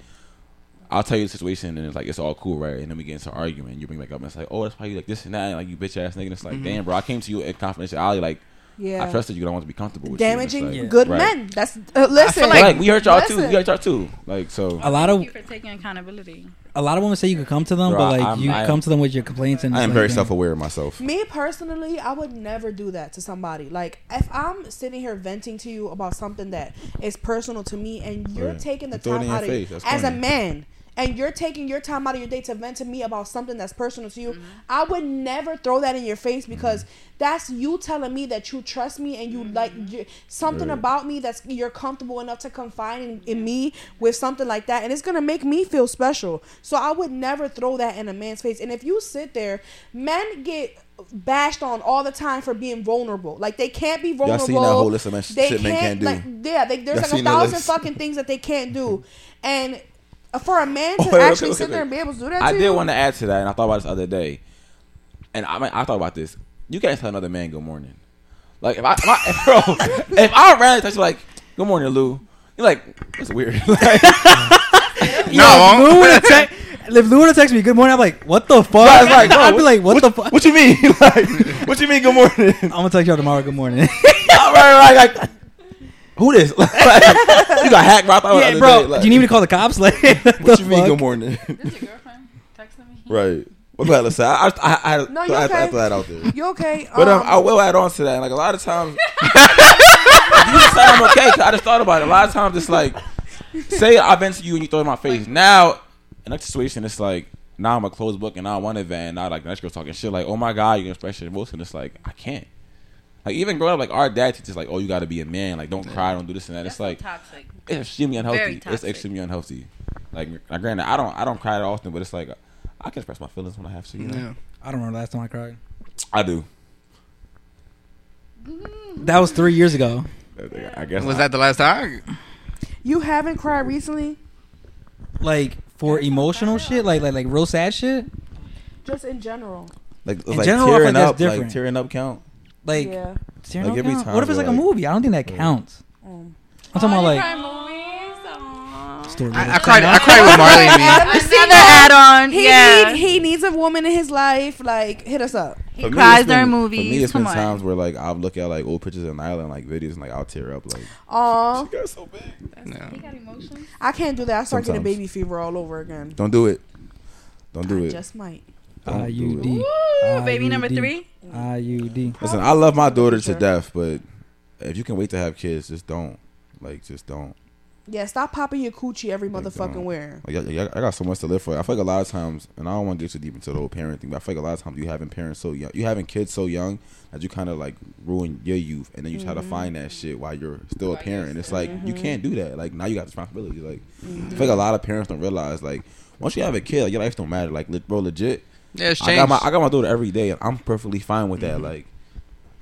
I'll tell you the situation and it's like it's all cool, right? And then we get into an argument. You bring back up and it's like, oh, that's why you like this and that, and like you bitch ass nigga. And it's like, mm-hmm. damn, bro, I came to you in confidentiality, like Yeah. I trusted you. and I want to be comfortable with you. Damaging like- good right. men. That's uh, listen. But, like, we hurt y'all too. We hurt y'all too. Like so. a lot of Thank you for taking accountability. a lot of women say you could come to them, Bro, but like I'm- you I am- come to them with your complaints and I am like, very damn. self aware of myself. Me personally, I would never do that to somebody. Like if I'm sitting here venting to you about something that is personal to me, and you're Right. taking the Throw time out of face. That's as a man, and you're taking your time out of your day to vent to me about something that's personal to you, Mm-hmm. I would never throw that in your face Mm-hmm. because that's you telling me that you trust me and you like you, something Right. about me that's you're comfortable enough to confide in, in me with something like that, and it's gonna make me feel special. So I would never throw that in a man's face. And if you sit there, men get bashed on all the time for being vulnerable. Like they can't be Y'all vulnerable. seen that whole list of they shit men can't do? Like, yeah, they, there's Y'all like a thousand fucking things that they can't do, and for a man to Wait, wait, actually wait, sit there and be able to do that, I to did you, want to add to that, and I thought about this the other day. And I, I thought about this. You can't tell another man good morning. Like if I, if I bro, if I ran into you like good morning, Lou, you're like that's weird. like, Yo, if Lou would text, if Lou would text me good morning, I'm like, what the fuck? Right, like, bro, I'd be like, what, the fuck? what you mean? like, what you mean? Good morning. I'm gonna text y'all tomorrow. Good morning. All right, right, like, who this? Like, you got hacked, bro. I thought yeah, bro. day, like, do you need me to call the cops? Like, What you mean? Good morning. This your girlfriend texting me? right. Well, go ahead, let's say I, I, I, I, had to- No, you had to- I had okay. to throw that out there. you okay? But um, Um, I will add on to that. Like a lot of times, you just said I'm okay. 'cause I just thought about it. A lot of times, it's like, say I've been to you and you throw in my face. Now, in that situation, it's like now I'm a closed book and now I want it, and now like the next girl talking shit like, oh my god, you can express your emotion. It's like I can't. Like even growing up, like our dad teaches like, oh, you got to be a man. Like don't cry, don't do this and that. That's It's like toxic. it's extremely unhealthy. Very It's extremely unhealthy. Like, like granted, I don't I don't cry that often, but it's like I can express my feelings when I have to. You know, Yeah. I don't remember the last time I cried. I do. Mm. That was three years ago. I guess Was I- that the last time? you haven't cried recently, Like for emotional shit, like like like real sad shit. just in general. Like, In like general, I feel tearing like that's up, like different. tearing up count. Like, yeah. tearing Like, every count? time what if it's we're like a movie? I don't think that counts. Um, I'm talking about Oh, you like cry movies? Aw. story. I, I cried. I cried with Marley and me. Another add-on. He yeah. need, he needs a woman in his life. Like hit us up. He For cries it's been- during For me, it's Come been on. times where like I'll look at like old pictures of Nyla and like videos and like I'll tear up. Like Aw, she got so big. No. He got emotions. I can't do that. I start getting baby fever all over again. Don't do it. Don't do I it. just might. Don't do it. IUD. Ooh, baby number three. IUD. Listen, I love my daughter to death, but if you can wait to have kids, just don't. Like, just don't. Yeah, stop popping your coochie every Like, motherfucking where. Like, I, I got so much to live for. I feel like a lot of times, and I don't want to get too deep into the whole parent thing, but I feel like a lot of times you having parents so young, you having kids so young that you kind of like ruin your youth, and then you try to mm-hmm. find that shit while you're still a parent. It's like you mm-hmm. can't do that. Like now you got responsibility. Like I feel like a mm-hmm. lot of parents don't realize like once you have a kid, like, your life don't matter. Like bro, legit. Yeah, it's I changed. got my I got my daughter every day, and I'm perfectly fine with that. Like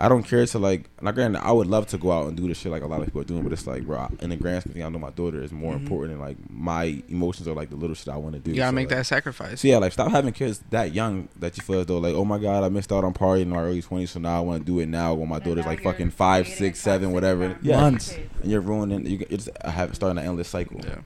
I don't care to like. Now, granted, I would love to go out and do the shit like a lot of people are doing, but it's like, bro, in the grand scheme, of things, I know my daughter is more Mhm. important than like my emotions or like the little shit I want to do. You gotta So, make like- that sacrifice. So yeah, like stop having kids that young that you feel as though like, oh my god, I missed out on partying in my early twenties, so now I want to do it now when my daughter's like fucking five, six, seven, whatever. Yeah, Months. and you're ruining. You, you're just have starting an endless cycle. Yeah.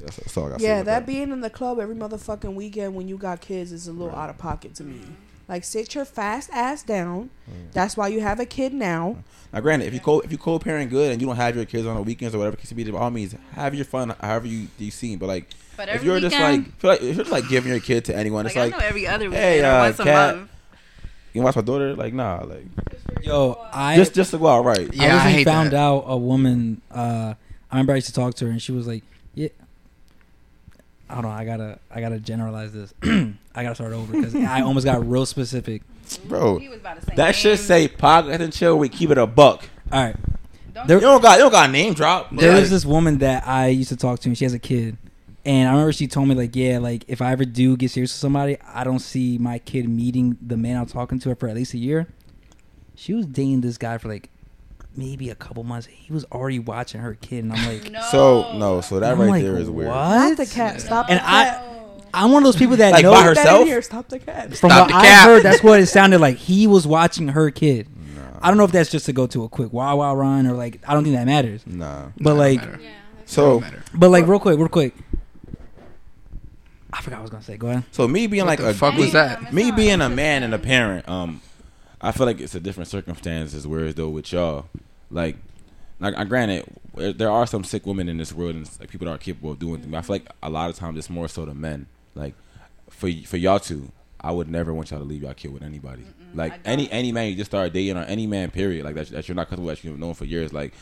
That's, that's all I got. Yeah, that being in the club every motherfucking weekend when you got kids is a little out of pocket to me. Like sit your fast ass down. That's why you have a kid now. Now, granted, if you co if you co-parent good and you don't have your kids on the weekends or whatever, it be, by all means, have your fun however you you see. But like, But if you're just like, feel like if you're just like giving your kid to anyone, Like, it's like, I know every other weekend hey, or uh, once a cat, month. you watch my daughter? Like, nah, like, Yo, I just just to go out right. Yeah, I recently hate found that. out a woman. Uh, I remember I used to talk to her, and she was like, "Yeah." Hold on, I gotta, I gotta generalize this. I gotta start over because I almost got real specific. bro. He was about to say That should say podcast and chill. We keep it a buck. All right, Don't There- You don't got you don't got a name drop. but, there like, was this woman that I used to talk to, and she has a kid. And I remember she told me like, yeah, like if I ever do get serious with somebody, I don't see my kid meeting the man I'm talking to for at least a year. She was dating this guy for like maybe a couple months. He was already watching her kid, and I'm like, No. So no, so that I'm right like, there is weird. What? Stop the cat. Stop And the I- cat. I'm one of those people that Like, know by Get that herself? in here. Stop the cat. From Stop what the I cap. heard, that's what it sounded like. He was watching her kid. I don't know if that's just to go to a quick Wawa run or like I don't think that matters. Nah. But like, matter. So but like real quick, real quick. I forgot what I was gonna say. Go ahead. so me being What like the a fuck was that? me being a man and a parent, um, I feel like it's a different circumstances. Whereas though with y'all, like, like I granted, there- there are some sick women in this world and like people that are capable of doing things. I feel like a lot of times it's more so the men. Like, for for y'all two, I would never want y'all to leave y'all kid with anybody. like any any man you just start dating or any man period like that that you're not comfortable with, that you've known for years. Like,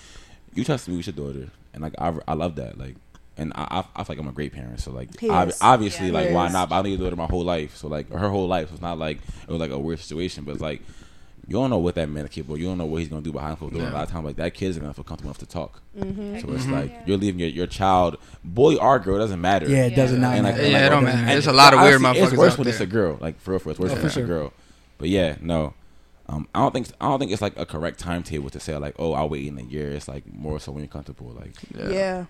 you trust me with your daughter, and like I I love that. Like. And I, I, I feel like I'm a great parent, so like ob- obviously, Yeah, like why not? But I knew your daughter my whole life, so like her whole life was not like it was like a weird situation, but it's like you don't know what that man is capable. of. You don't know what he's gonna do behind closed doors. A lot of times, like that kid's isn't gonna feel comfortable enough to talk. Mm-hmm. So it's like you're leaving your, your child, boy or girl, doesn't matter. Yeah, it doesn't not And, like, matter. Yeah, like, it don't matter. and There's a lot of weird honestly, It's motherfuckers worse out when it's a girl. Like for real, for it's worse Oh, when for it's sure. a girl. But yeah, no. Um, I don't think I don't think it's like a correct timetable to say like, oh, I'll wait in a year. It's like more so when you're comfortable. Like Yeah.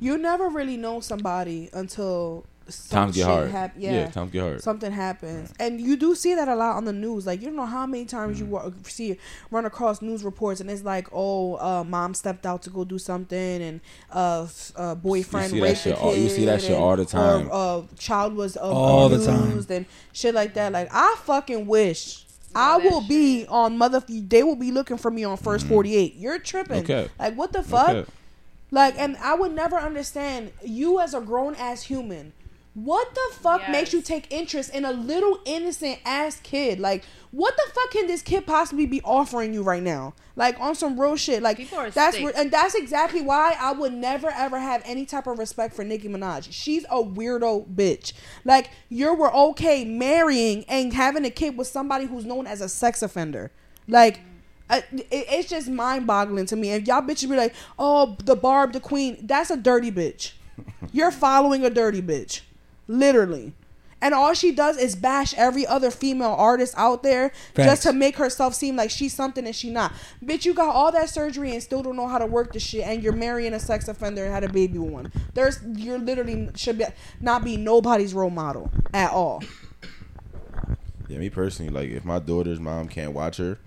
You never really know somebody until some times get hard. hap- yeah. yeah. times get hard. Something happens, and you do see that a lot on the news. Like you don't know how many times you Mm. wa- see run across news reports, and it's like, oh, uh, mom stepped out to go do something, and uh, uh boyfriend see that raped shit a all- you see that shit and- all the time. Or uh, child was uh, All the abused time. and shit like that. Like I fucking wish. I that will be on mother. They will be looking for me on first forty eight. You're tripping. Mm. Okay. Like what the fuck? Okay. Like, and I would never understand you as a grown ass human. What the fuck Yes. makes you take interest in a little innocent ass kid? Like, what the fuck can this kid possibly be offering you right now? Like on some real shit. Like are that's sick. re- and that's exactly why I would never ever have any type of respect for Nicki Minaj. She's a weirdo bitch. Like you were okay marrying and having a kid with somebody who's known as a sex offender. Like uh, it, it's just mind boggling to me. If y'all bitches be like, oh, the Barb, the Queen, that's a dirty bitch. You're following a dirty bitch, literally. And all she does is bash every other female artist out there just to make herself seem like she's something and she not. Bitch, you got all that surgery and still don't know how to work the shit, and you're marrying a sex offender and had a baby with one. There's you're literally should be not be nobody's role model at all. Yeah, me personally, like if my daughter's mom can't watch her,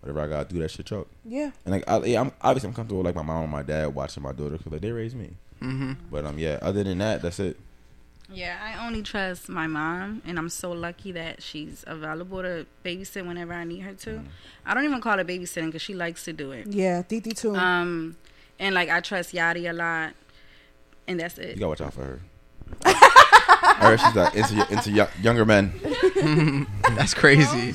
whatever I gotta do, that shit chalk. Yeah. And like, I, yeah, I'm obviously I'm comfortable with like my mom and my dad watching my daughter because like they raised me. Mm-hmm. But um, yeah. Other than that, that's it. Yeah, I only trust my mom, and I'm so lucky that she's available to babysit whenever I need her to. Mm. I don't even call it babysitting because she likes to do it. Yeah, Titi too. Um, and like I trust Yadi a lot, and that's it. You gotta watch out for her. I heard she's like into into yo- younger men. That's crazy.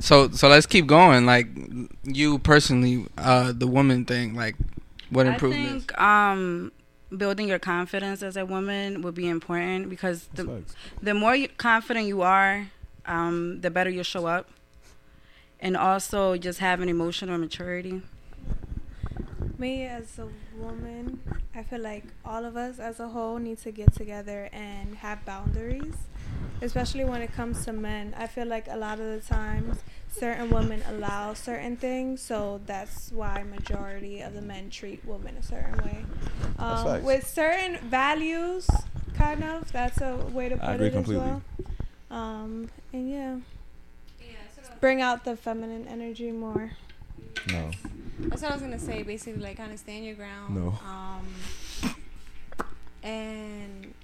so so let's keep going. Like you personally, uh, the woman thing, like what I improvements? think um, building your confidence as a woman would be important because the Facts. the more you, confident you are, um, the better you'll show up, and also just having emotional maturity. Me as a woman, I feel like all of us as a whole need to get together and have boundaries. Especially when it comes to men. I feel like a lot of the times certain women allow certain things, so that's why majority of the men treat women a certain way. Um, facts. with certain values, kind of. That's a way to put I agree it completely. as well. Um, and yeah, bring out the feminine energy more. No. That's what I was gonna say. Basically, like kind of stand your ground. No. Um, and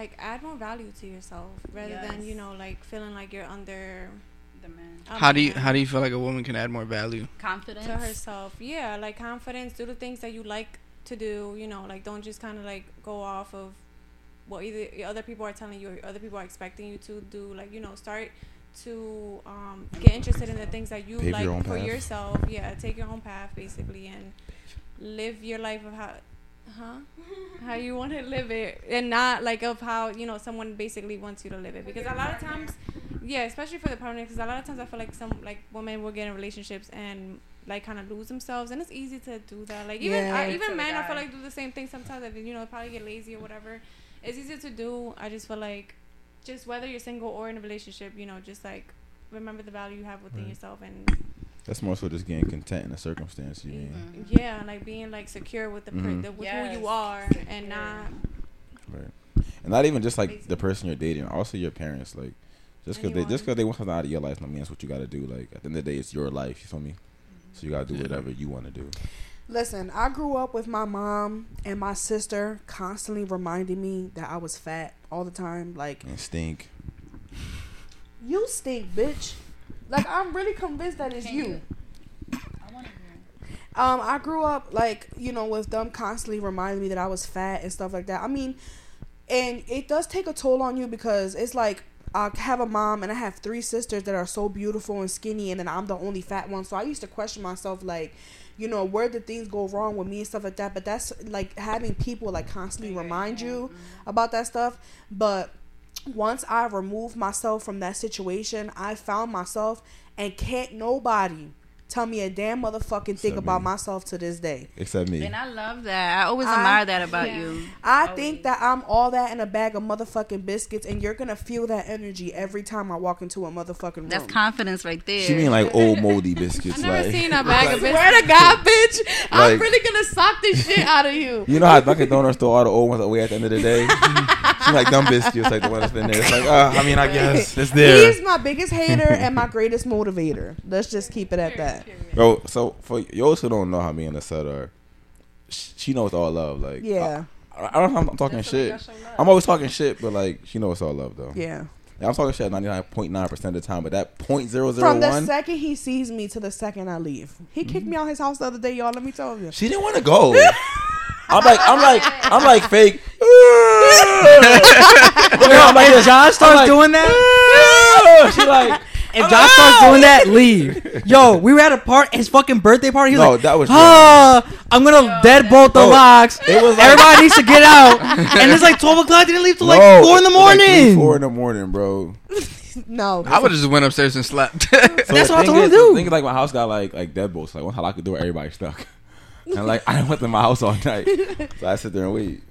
like add more value to yourself rather than you know like feeling like you're under The man. a How do you how do you feel like a woman can add more value? Confidence. to herself. Yeah, like confidence. Do the things that you like to do. You know, like don't just kind of like go off of what either other people are telling you or other people are expecting you to do. Like you know, start to um, get interested in the things that you Pave like your for path. yourself. Yeah, take your own path basically and live your life of how. Huh? how you want to live it, and not like of how you know someone basically wants you to live it. Because a lot of times, yeah, especially for the partner, because a lot of times I feel like some like women will get in relationships and like kind of lose themselves, and it's easy to do that. Like even Yeah. I, even men, I feel like do the same thing sometimes. If you know, probably get lazy or whatever. It's easy to do. I just feel like, just whether you're single or in a relationship, you know, just like remember the value you have within Right. yourself and That's more so just getting content in the circumstance. You mean? Mhm. yeah, like being like secure with the, per- Mhm. the with Yes. who you are and not Right. And not even just like the person you're dating, also your parents. Like, just because they just because they want something out of your life, no mean that's what you got to do. Like at the end of the day, it's your life. You feel me? So you gotta do whatever you want to do. Listen, I grew up with my mom and my sister constantly reminding me that I was fat all the time. Like, And stink. you stink, bitch. Like, I'm really convinced that it's Can you. you- I wanna hear. Um, I grew up like you know with them constantly reminding me that I was fat and stuff like that. I mean, and it does take a toll on you because it's like I have a mom and I have three sisters that are so beautiful and skinny, and then I'm the only fat one. So I used to question myself like. You know where did things go wrong with me and stuff like that, but that's like having people like constantly remind you about that stuff. But once I removed myself from that situation, I found myself and can't nobody tell me a damn motherfucking thing Except about myself to this day. Except me. And I love that. I always I- admire that about Yeah. you. I Always. think that I'm all that in a bag of motherfucking biscuits, and you're gonna feel that energy every time I walk into a motherfucking room. That's confidence right there. She mean like old moldy biscuits. I've never like, seen a bag of biscuits. Swear to God, bitch, I'm really gonna sock this shit out of you. You know how Dunkin' Donuts throw all the old ones away at the end of the day? she like dumb biscuits, like the one that's been there. It's like, uh, I mean, I guess it's there. He's my biggest hater and my greatest motivator. Let's just keep it at that. Bro, so for y'all who don't know how me and Lisette are, she knows all love. Like, Yeah, I, I don't know if I'm talking shit. I'm always talking shit, but like, she knows all love though. yeah. Yeah, I'm talking shit 99.9 percent of the time, but that point zero zero From the second he sees me to the second I leave, he kicked me out his house the other day, y'all. Let me tell you. she didn't want to go. I'm like, I'm like, I'm like fake. I'm like, If Josh starts like- doing that, she like, if Josh starts doing that, leave. Yo, we were at a part, his fucking birthday party. He was No, like, that was ah, I'm gonna deadbolt the No, locks. it was like- Everybody needs to get out. and it's like 12 o'clock. Didn't leave till like four in the it was like morning. four in the morning, bro. No, I would have just went upstairs and slept. So That's the what I told him to do. the Thing is, like my house got like like deadbolts. Like one time I could do it, everybody stuck. And like I went to my house all night, so I sit there and wait.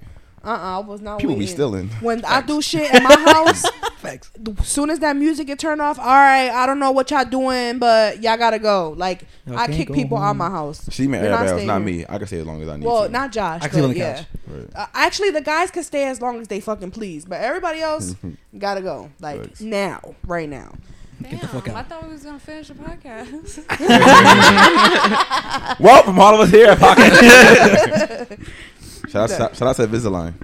uh, uh I was not. People be stealing. When I do shit in my house, Facts. as soon as that music get turned off, all right, I don't know what y'all doing, but y'all gotta go. Like Y'all I kick go people out my house. She meant You're not everybody else, not me. I can stay as long as I need Well, to. not Josh. I can sleep on the yeah. couch. Right. Uh, actually, the guys can stay as long as they fucking please, but everybody else gotta go. Like Facts. now, right now. Damn, the fuck out. I thought we was gonna finish the podcast. Well, from all of us here, at Pocket. shout out, shout out to Invisalign.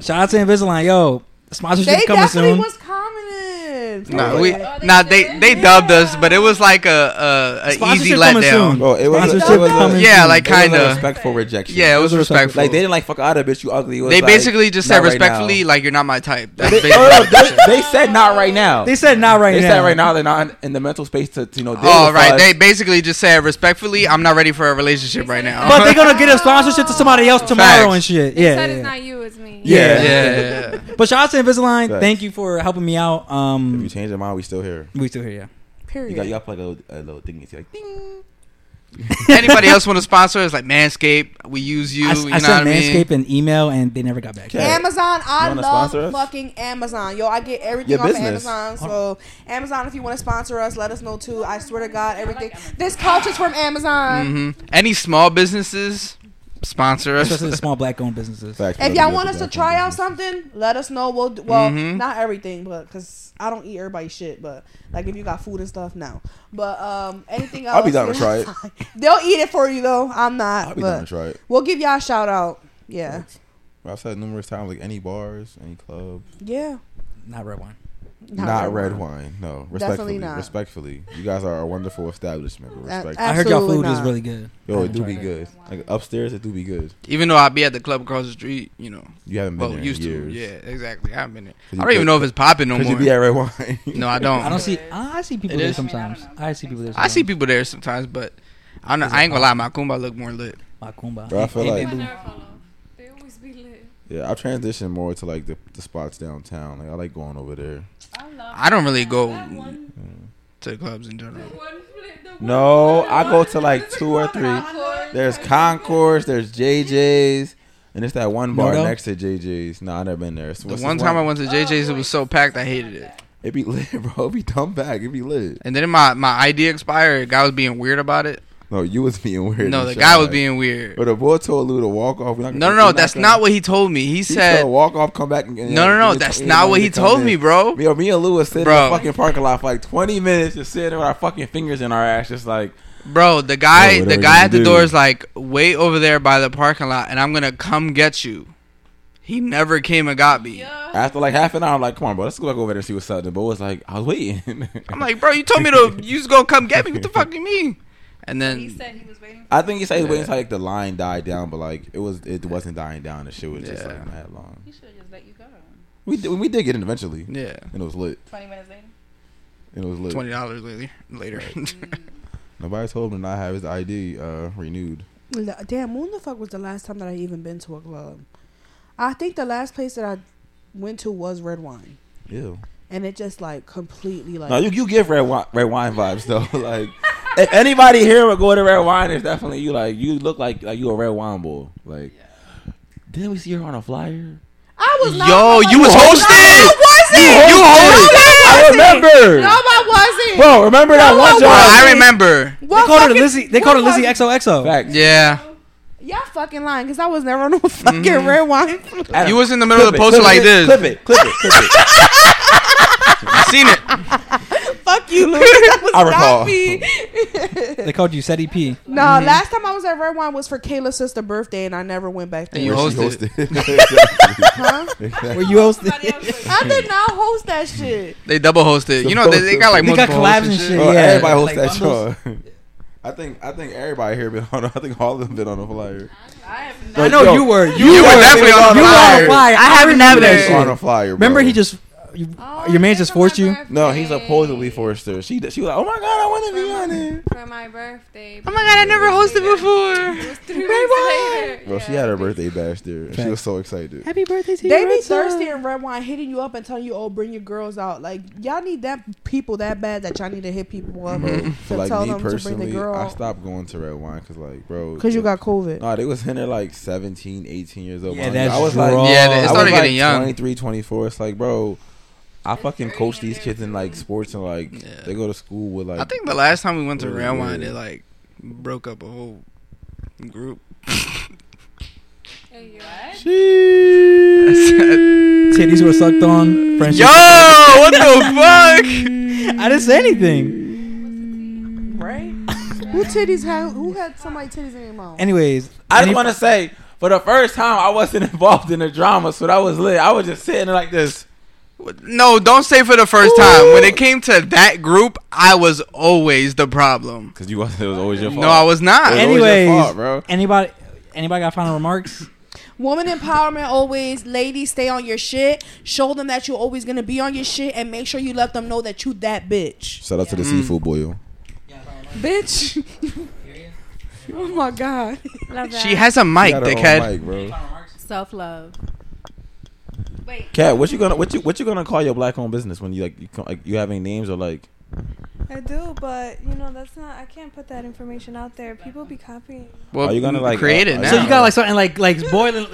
Shout out to Invisalign. Yo, sponsorship They coming definitely soon. was commenting. nah, Oh, we, nah, they they dubbed us, but it was like a a, a easy Sponsorship coming soon. letdown. Bro, it was, a, Sponsorship it was a, Yeah, like it was a kinda. respectful rejection. Yeah, it was Those are respectful. respectful. like they didn't like fuck out of bitch. You ugly. It was They like, basically just not said right respectfully, now. like you're not my type. That's They, basically oh, what no, they said. they, they said not right now. They said not right now. They now. said right now they're not in, in the mental space to, to you know. Deal Oh with right, us. they basically just said respectfully, I'm not ready for a relationship right now. But they're gonna get a sponsorship to somebody else tomorrow Facts. and shit. They Yeah, said yeah, it's yeah. not you, it's me. Yeah. yeah, yeah. But shout out to Invisalign. Facts. Thank you for helping me out. If you Um, change your mind, we still here. we still here. Yeah. Period. You got you got to play a little, a little thing. It's like ding. Anybody else want to sponsor us? Like Manscaped, we use you. I, you I know sent what I mean? Manscaped an email and they never got back. Okay. Amazon, I wanna love sponsor us? fucking Amazon. Yo, I get everything Your off of. Amazon. So Amazon, if you want to sponsor us, let us know too. I swear to God, everything. This couch is from Amazon. hmm Any small businesses sponsor us. Especially the small black owned businesses. Facts, If y'all want us to try out something, let us know. We'll do, well, Mhm. not everything, but because I don't eat everybody's shit. But like if you got food and stuff, no. But um, anything else, I'll be down to try it. They'll eat it for you though. I'm not. I'll be but down to try it. we'll give y'all a shout out. Yeah, I've said numerous times, like any bars, any clubs. yeah. Not red wine. Not, red, wine. No, respectfully. Definitely not. Respectfully, you guys are a wonderful establishment. but That- Respect. I heard y'all Absolutely food is really good. Yo, it haven't do tried be good. Like upstairs, it do be good. Even though I be at the club across the street, you know. You haven't been Well, there used in to. years. Yeah, exactly. I haven't been there. I don't even know if it's popping no more. you be at red wine. no, I don't. I don't see. I see people It there is? sometimes. I see people there. I see sometimes. people there sometimes, but I, don't, I ain't gonna lie. Macumba look more lit. Macumba. Bro, I feel Hey, like- I Bamboo. never follow. They always be lit. Yeah, I've transitioned more to like the, the spots downtown. Like I like going over there. I love I don't really go mm. to clubs in general. One the one No, flip, I go to like two or three. Concord. There's Concourse, there's JJ's, and it's that one bar Noto? next to JJ's. No, I never been there. So The what's one this time I went to JJ's, it was so packed, I hated it. it be lit, bro. It be dumb back. It be lit. And then my my ID expired. Guy was being weird about it. No, you was being weird. No, the guy was being weird. But the boy told Lou to walk off. Not No, no, no. we're That's gonna- not what he told me. He He said, said walk off, come back. And, and no, no, no. give That's not what he to told in. me, bro. Yo, me and Lou was sitting Bro. in the fucking parking lot for like 20 minutes, just sitting there with our fucking fingers in our ass, just like, Bro, the guy, Yo, the guy at the do. door is like, wait over there by the parking lot, and I'm gonna come get you. He never came and got me. after like half an hour, I'm like, come on, bro, let's go back over there and see what's up. The boy was like, I was waiting. I'm like, bro, you told me to, you was gonna come get me. What the fuck do you mean? And then He said he was waiting. I think he said he was Yeah. waiting until like the line died down, but like it was, it wasn't dying down. The shit was just like mad long. He should have just let you go. We did, we did get in eventually, yeah, and it was lit. Twenty minutes later. And it was lit. twenty dollars later. Later. Nobody told him to not have his ID uh, renewed. Damn, when the fuck was the last time that I even been to a club? I think the last place that I went to was Red Wine, Ew. And it just like completely like. No, you you give red wine red wine vibes though. like if anybody here would go to red wine, it's definitely you. Like you look like like you a red wine bull. Like didn't we see her on a flyer? I was not. Yo, you was No, hosting. I wasn't. You hosted. I remember. No, I wasn't. Bro, remember that No, one I Bro, job? I remember. They What called her Lizzie. They called her Lizzie XOXO. Facts. Yeah, Y'all fucking lying because I was never on no fucking Mhm. Red Wine. you was in the middle of the poster like it, this. Clip it, clip it, clip it. I seen it. Fuck you, Luke. That was I recall. not me. They called you Seti P. no, last time I was at Red Wine was for Kayla's sister's birthday, and I never went back there. And you Where she hosted. Huh? Exactly. Were you hosted? I did not host that shit. They double hosted. You know they, they got like They got collabs and shit. Oh, Yeah, everybody hosts like that show. I think I think everybody here been on. I think all of them been on the flyer. I have I know Yo, you were. You, You were were definitely on the You were on flyer. the flyer. I have remember never. that on a flyer. Bro. Remember he just you, Oh, your man just forced my you. No, he's birthday. supposedly forced her. She she was like, oh my god, I want to be on it. For my birthday. Oh my god, I never hosted before. It was three weeks later. Bro, she had her birthday bash there. and She was so excited. Happy birthday to you! They you. be Ritza. thirsty in Red Wine, hitting you up and telling you, "Oh, bring your girls out." Like y'all need that people that bad that y'all need to hit people up mm-hmm. to For like tell me them to bring the personally, girl I stopped going to red wine because like, bro, Cause you got COVID. No, they was in there like 17, 18 years old. Yeah, man. that's I was raw. like, Yeah, they I was started like getting young. 23, 24. It's like, bro, I fucking coach these kids in like sports and like Yeah. they go to school with like. I think the last time we went to oh, Really Red Wine, it like broke up a whole group. Hey, you Titties were sucked on. Friendship. Yo, what the fuck? I didn't say anything. Right? who titties had? Who had somebody titties in their mouth? Anyways, I just want to say, for the first time, I wasn't involved in the drama, so that was lit. I was just sitting like this. No, don't say for the first time. When it came to that group, I was always the problem. Because you wasn't, it was always your fault. No, I was not. It was always your Anyways, fault, bro. anybody anybody got final remarks? Woman empowerment always. Ladies, stay on your shit. Show them that you're always gonna be on your shit, and make sure you let them know that you that bitch. Shout out to the Mm. seafood boil. Bitch. oh my god. Love that. She has a mic, She got her own dickhead. mic, bro. self love. Kat, what you gonna what you what you gonna call your black owned business when you like you co- like you have any names or like I do, but you know that's not. I can't put that information out there. People be copying. Well, Are you gonna, like, create uh, it now? So you got like something like like boiling.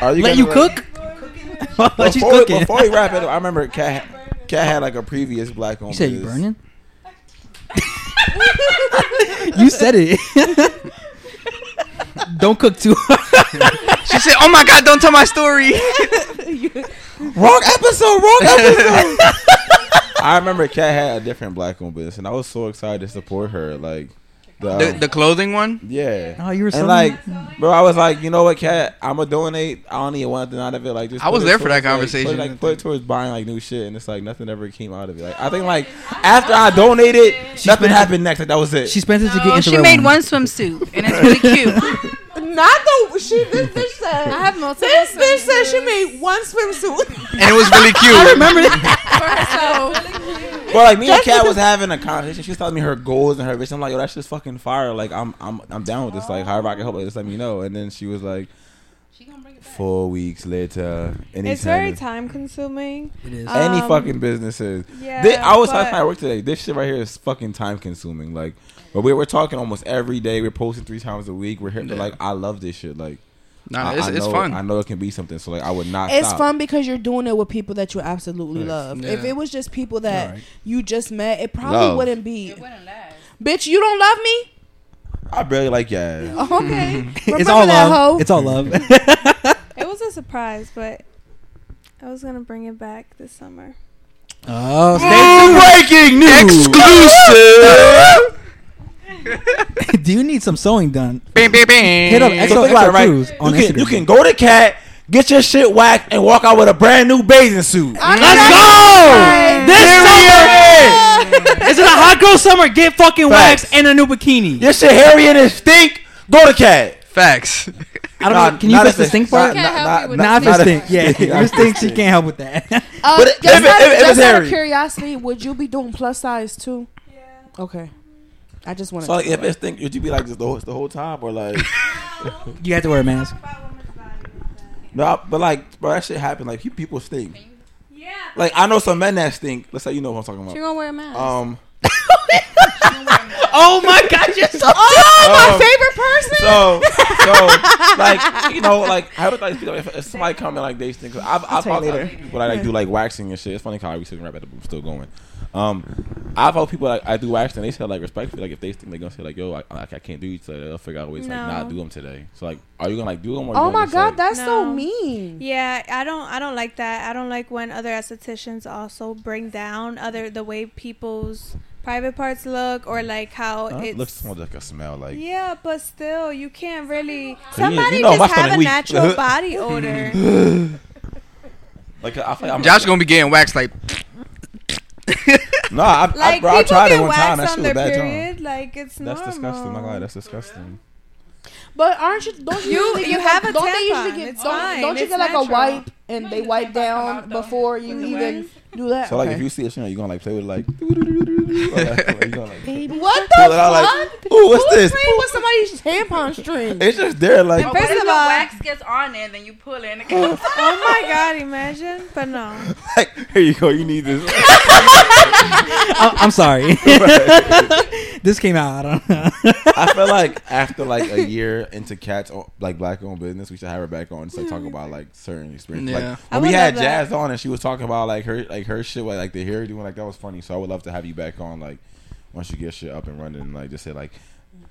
Are you let you like- cook? Oh, she's Before, cooking. before we wrap it up, I remember Kat Kat had like a previous black owned you said you business. burning. you said it. Don't cook too. She said, "Oh my God, don't tell my story." Wrong episode, wrong episode. I remember Kat had a different black owned business, and I was so excited to support her. Like the, the, um, the clothing one. yeah. oh, you were And selling like, bro, I was like, you know what, Kat? I'm gonna donate. I don't even want nothing out of it. Like, just I was there for that like, conversation. put, it, like, put it towards buying like new shit, and it's like nothing ever came out of it. Like, I think like after I donated, nothing spent- happened next. Like that was it. She spent it to get Oh, into she made Wine. one swimsuit, and it's really cute. Not the she. This bitch said. I have multiple. This bitch said she made one swimsuit. and it was really cute. I remember that. for herself. Well, like me and Kat was having a conversation. She was telling me her goals and her vision. I'm like, yo, that's just fucking fire. Like, I'm, I'm, I'm down with this. Like, however I can help, like, just let me know. And then she was like, she gonna bring it. four weeks later, any It's very time, time consuming. It is. any Um, fucking businesses. Yeah, Thi- I was but- talking at work today. This shit right here is fucking time consuming. Like, but we we're talking almost every day. We're posting three times a week. We're here. Yeah. Like, I love this shit. Like, Nah, I, it's, I it's fun. I know it can be something. So like, I would not. It's stop. fun because you're doing it with people that you absolutely Yes. love. Yeah. If it was just people that Alright. you just met, it probably Love. wouldn't be. It wouldn't last. Bitch, you don't love me? I barely like yeah. Oh, okay. It's all love. hoe? It's all love. It was a surprise, but I was gonna bring it back this summer. oh, stay Breaking news. Exclusive. Tuned. Do you need some sewing done? Bing, bing, bing. Hit up So XO think about it, right? Cruz on you can Instagram. you can go to Kat, get your shit whacked, and walk out with a brand new bathing suit. Let's go! This summer! Is it a hot girl summer? Get fucking Facts. waxed and a new bikini. Your shit hairy and it stink. Go to Kat. Facts. I don't Nah, know. Can you not fix if the stink not- part? Can't help not- not- Not if not it stink. Yeah, not if it stink, she can't help with that. Uh, But it- just if it- out, if it- if just it's out of curiosity, would you be doing plus size too? Yeah. Okay. I just want to. So like, if it stink, would you be like just the whole, the whole time or like? You have to wear a mask. no, but like, bro, that shit happened. Like, people stink. Yeah. Like, I know some men that stink. Let's say you know what I'm talking about. She about. gonna wear a mask. Um, Oh my god, you're so. my favorite person. So, so, like, you know, like, I would like, you know, if, if somebody come in like they stink, 'cause I've, I've tell you talked to people that like do like waxing and shit. It's funny how we sitting right at the booth still going. Um, I've told people like I do waxing, and they say like respectfully, like if they stink, they're gonna say like, yo, I, I, I can't do it, so they'll figure out ways to like No. not do them today. So like, are you gonna like do them? Or Oh you my gonna just, god, like- that's so No. mean. Yeah, I don't I don't like that. I don't like when other estheticians also bring down other the way people's private parts look or like how Huh? it's looks more like a smell. Like, Yeah, but still you can't really So you- somebody you know my just have a weak. natural body odor. like I feel like I'm Josh gonna be getting waxed like. no, I, I, Like bro, I people tried it get one time. That waxed shit on was their bad. John. period. Like it's That's normal. disgusting. My God, that's disgusting. But aren't you? Don't you? You- you have like, a Don't they usually get? It's don't, fine. don't you It's get like natural. a wipe and they wipe down before you even do that? So like, Okay. if you see a shit, you gonna like play with it, like, like, you gonna like Baby, what the pull it out fuck? like, ooh, what's Who's this? playing with somebody's tampon string? It's just there, like. First of all, wax gets on there, and then you pull it, and it comes oh my god, imagine. But no. like, here you go. You need this. I'm, oh, I'm sorry. this came out. I don't know. I feel like after like a year into Kat's o- like black owned business, we should have her back on to talk mm-hmm. about like certain experiences. Yeah. Like when we had love that. Jazz on and she was talking about like her like her shit with like the hair doing like that was funny. So I would love to have you back on like once you get shit up and running and like just say like,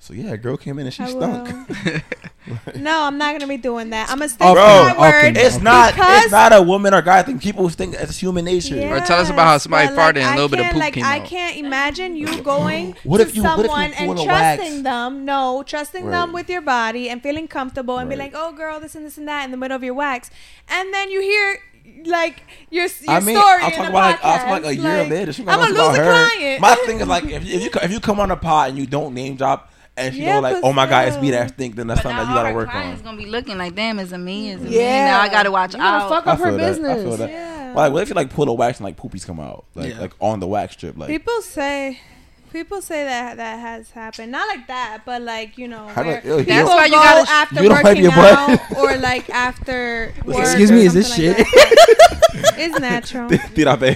so yeah, a girl came in and she I stunk. No, I'm not gonna be doing that. I'm gonna stay Off to Bro, my word. camera. It's not. It's not a woman or guy. I think people think it's human nature. Or tell us about how somebody Yes, but, farted and a I little bit of can't, poop like, came I out. can't imagine you going What to if you- what if you someone and a wax? trusting them. No, trusting Right. them with your body and feeling comfortable and be like, "Oh, girl, this and this and that" in the middle of your wax, and then you hear like your, your I mean, story I'll in talk a about like, I'll talk podcast, like a year like, later. She I'm gonna gonna lose a about her. client. My thing is like if, if you if you come on a pod and you don't name drop and she Yeah, go like, oh my god, it's me still. that stink, then that's But something that you gotta her work clients on. gonna be looking like, damn, is a me? Is it me? Now I gotta watch You gotta out. fuck I up her feel that. I business. feel that. Yeah. Like, what if you like pull a wax and like poopies come out, like Yeah. like on the wax strip, like People say. People say that that has happened. Not like that, but like you know, where do- yo, you people That's why you go gotta- after you working your out or like after work. Excuse me, is this something shit? that. it's natural. tira peo.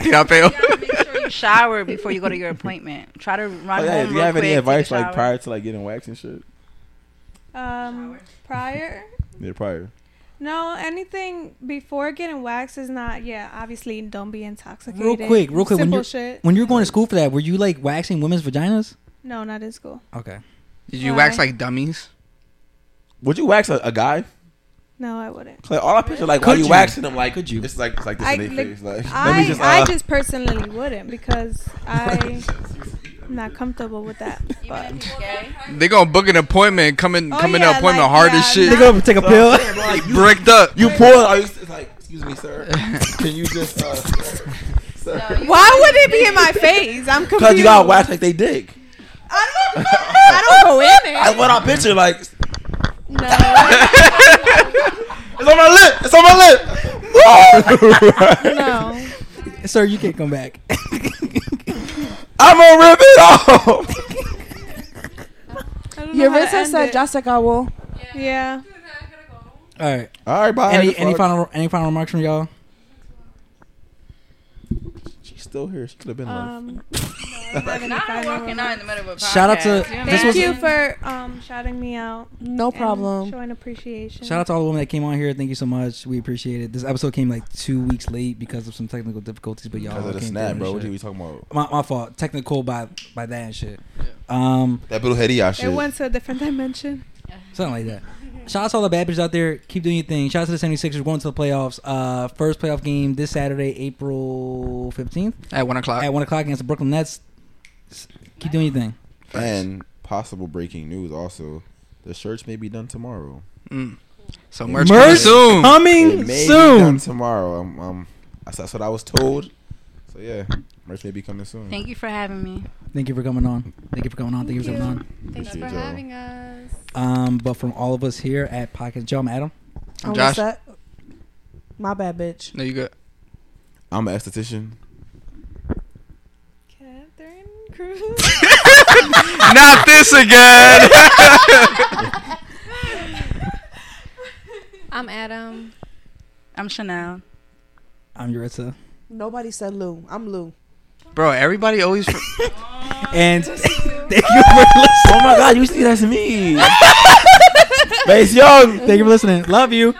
Tira peo. You gotta make sure you shower before you go to your appointment. Try to run Oh, yeah, home do you real have any quick, take a advice like prior to like getting waxed and shit? Um, prior. Yeah, prior. No, anything before getting waxed is not. Yeah, obviously, don't be intoxicated. Real quick, real quick. When Simple you're shit. when you're going to school for that, were you like waxing women's vaginas? No, not in school. Okay. Did you Why? wax like dummies? Would you wax a, a guy? No, I wouldn't. Like all I picture, like Could while you you? waxing them, like Could you? It's like it's like this I, in their like, face. Like I, let me just. I uh, just personally wouldn't because I am not comfortable with that. But They gonna book an appointment, come in, Oh, come in yeah, the appointment like, hard yeah, as shit. They gonna take a pill. like you, bricked up. you pull. Are you it's like excuse me, sir? Can you just? Uh, sir, why would it be in my face? I'm confused. Cause you got waxed like they dig. I don't, I don't go in That's it. what I picture. Like No it's on my lip. It's on my lip. no. Sir, you can't come back. I'm gonna rip it off. I don't know how to Yarissa said it. Jessica will. Yeah. All right. All right, bye. Any any final any final remarks from y'all? She's still here. She could have been like. Um, no, don't have any Not out in the middle of a podcast. Shout out to- You this what was- Thank saying? you for um shouting me out. No problem. Showing appreciation. Shout out to all the women that came on here. Thank you so much. We appreciate it. This episode came like two weeks late because of some technical difficulties, but y'all Because of the snap, bro. What shit. are we talking about? My, my fault. Technical by by that and shit. Um, That little heady ass It shit. went to a different dimension. something like that. Shout out to all the bad bitches out there. Keep doing your thing. Shout out to the 76ers going to the playoffs. Uh, first playoff game this Saturday, April 15th At one o'clock. at 1 o'clock against the Brooklyn Nets. Keep doing your thing. And possible breaking news also. The shirts may be done tomorrow. Mm. So merch, coming Merch soon. It coming may be done soon. tomorrow. Um, um, that's, that's what I was told. So yeah, merch may be coming soon. Thank you for having me. Thank you for coming on. Thank you for coming on. Thank you for coming on. Thanks for Appreciate y'all. having us. Um, but from all of us here at Pocket Joe, I'm Adam. I'm I'm Josh. Josh. My bad, bitch. No, you good. I'm an esthetician. Catherine Cruz. Not this again. I'm Adam. I'm Chanel. I'm Yuritsa. Nobody said Lou. I'm Lou. Bro, everybody always. And thank you for listening. Oh my god, you see that's me. Base Young. Thank you for listening. Love you.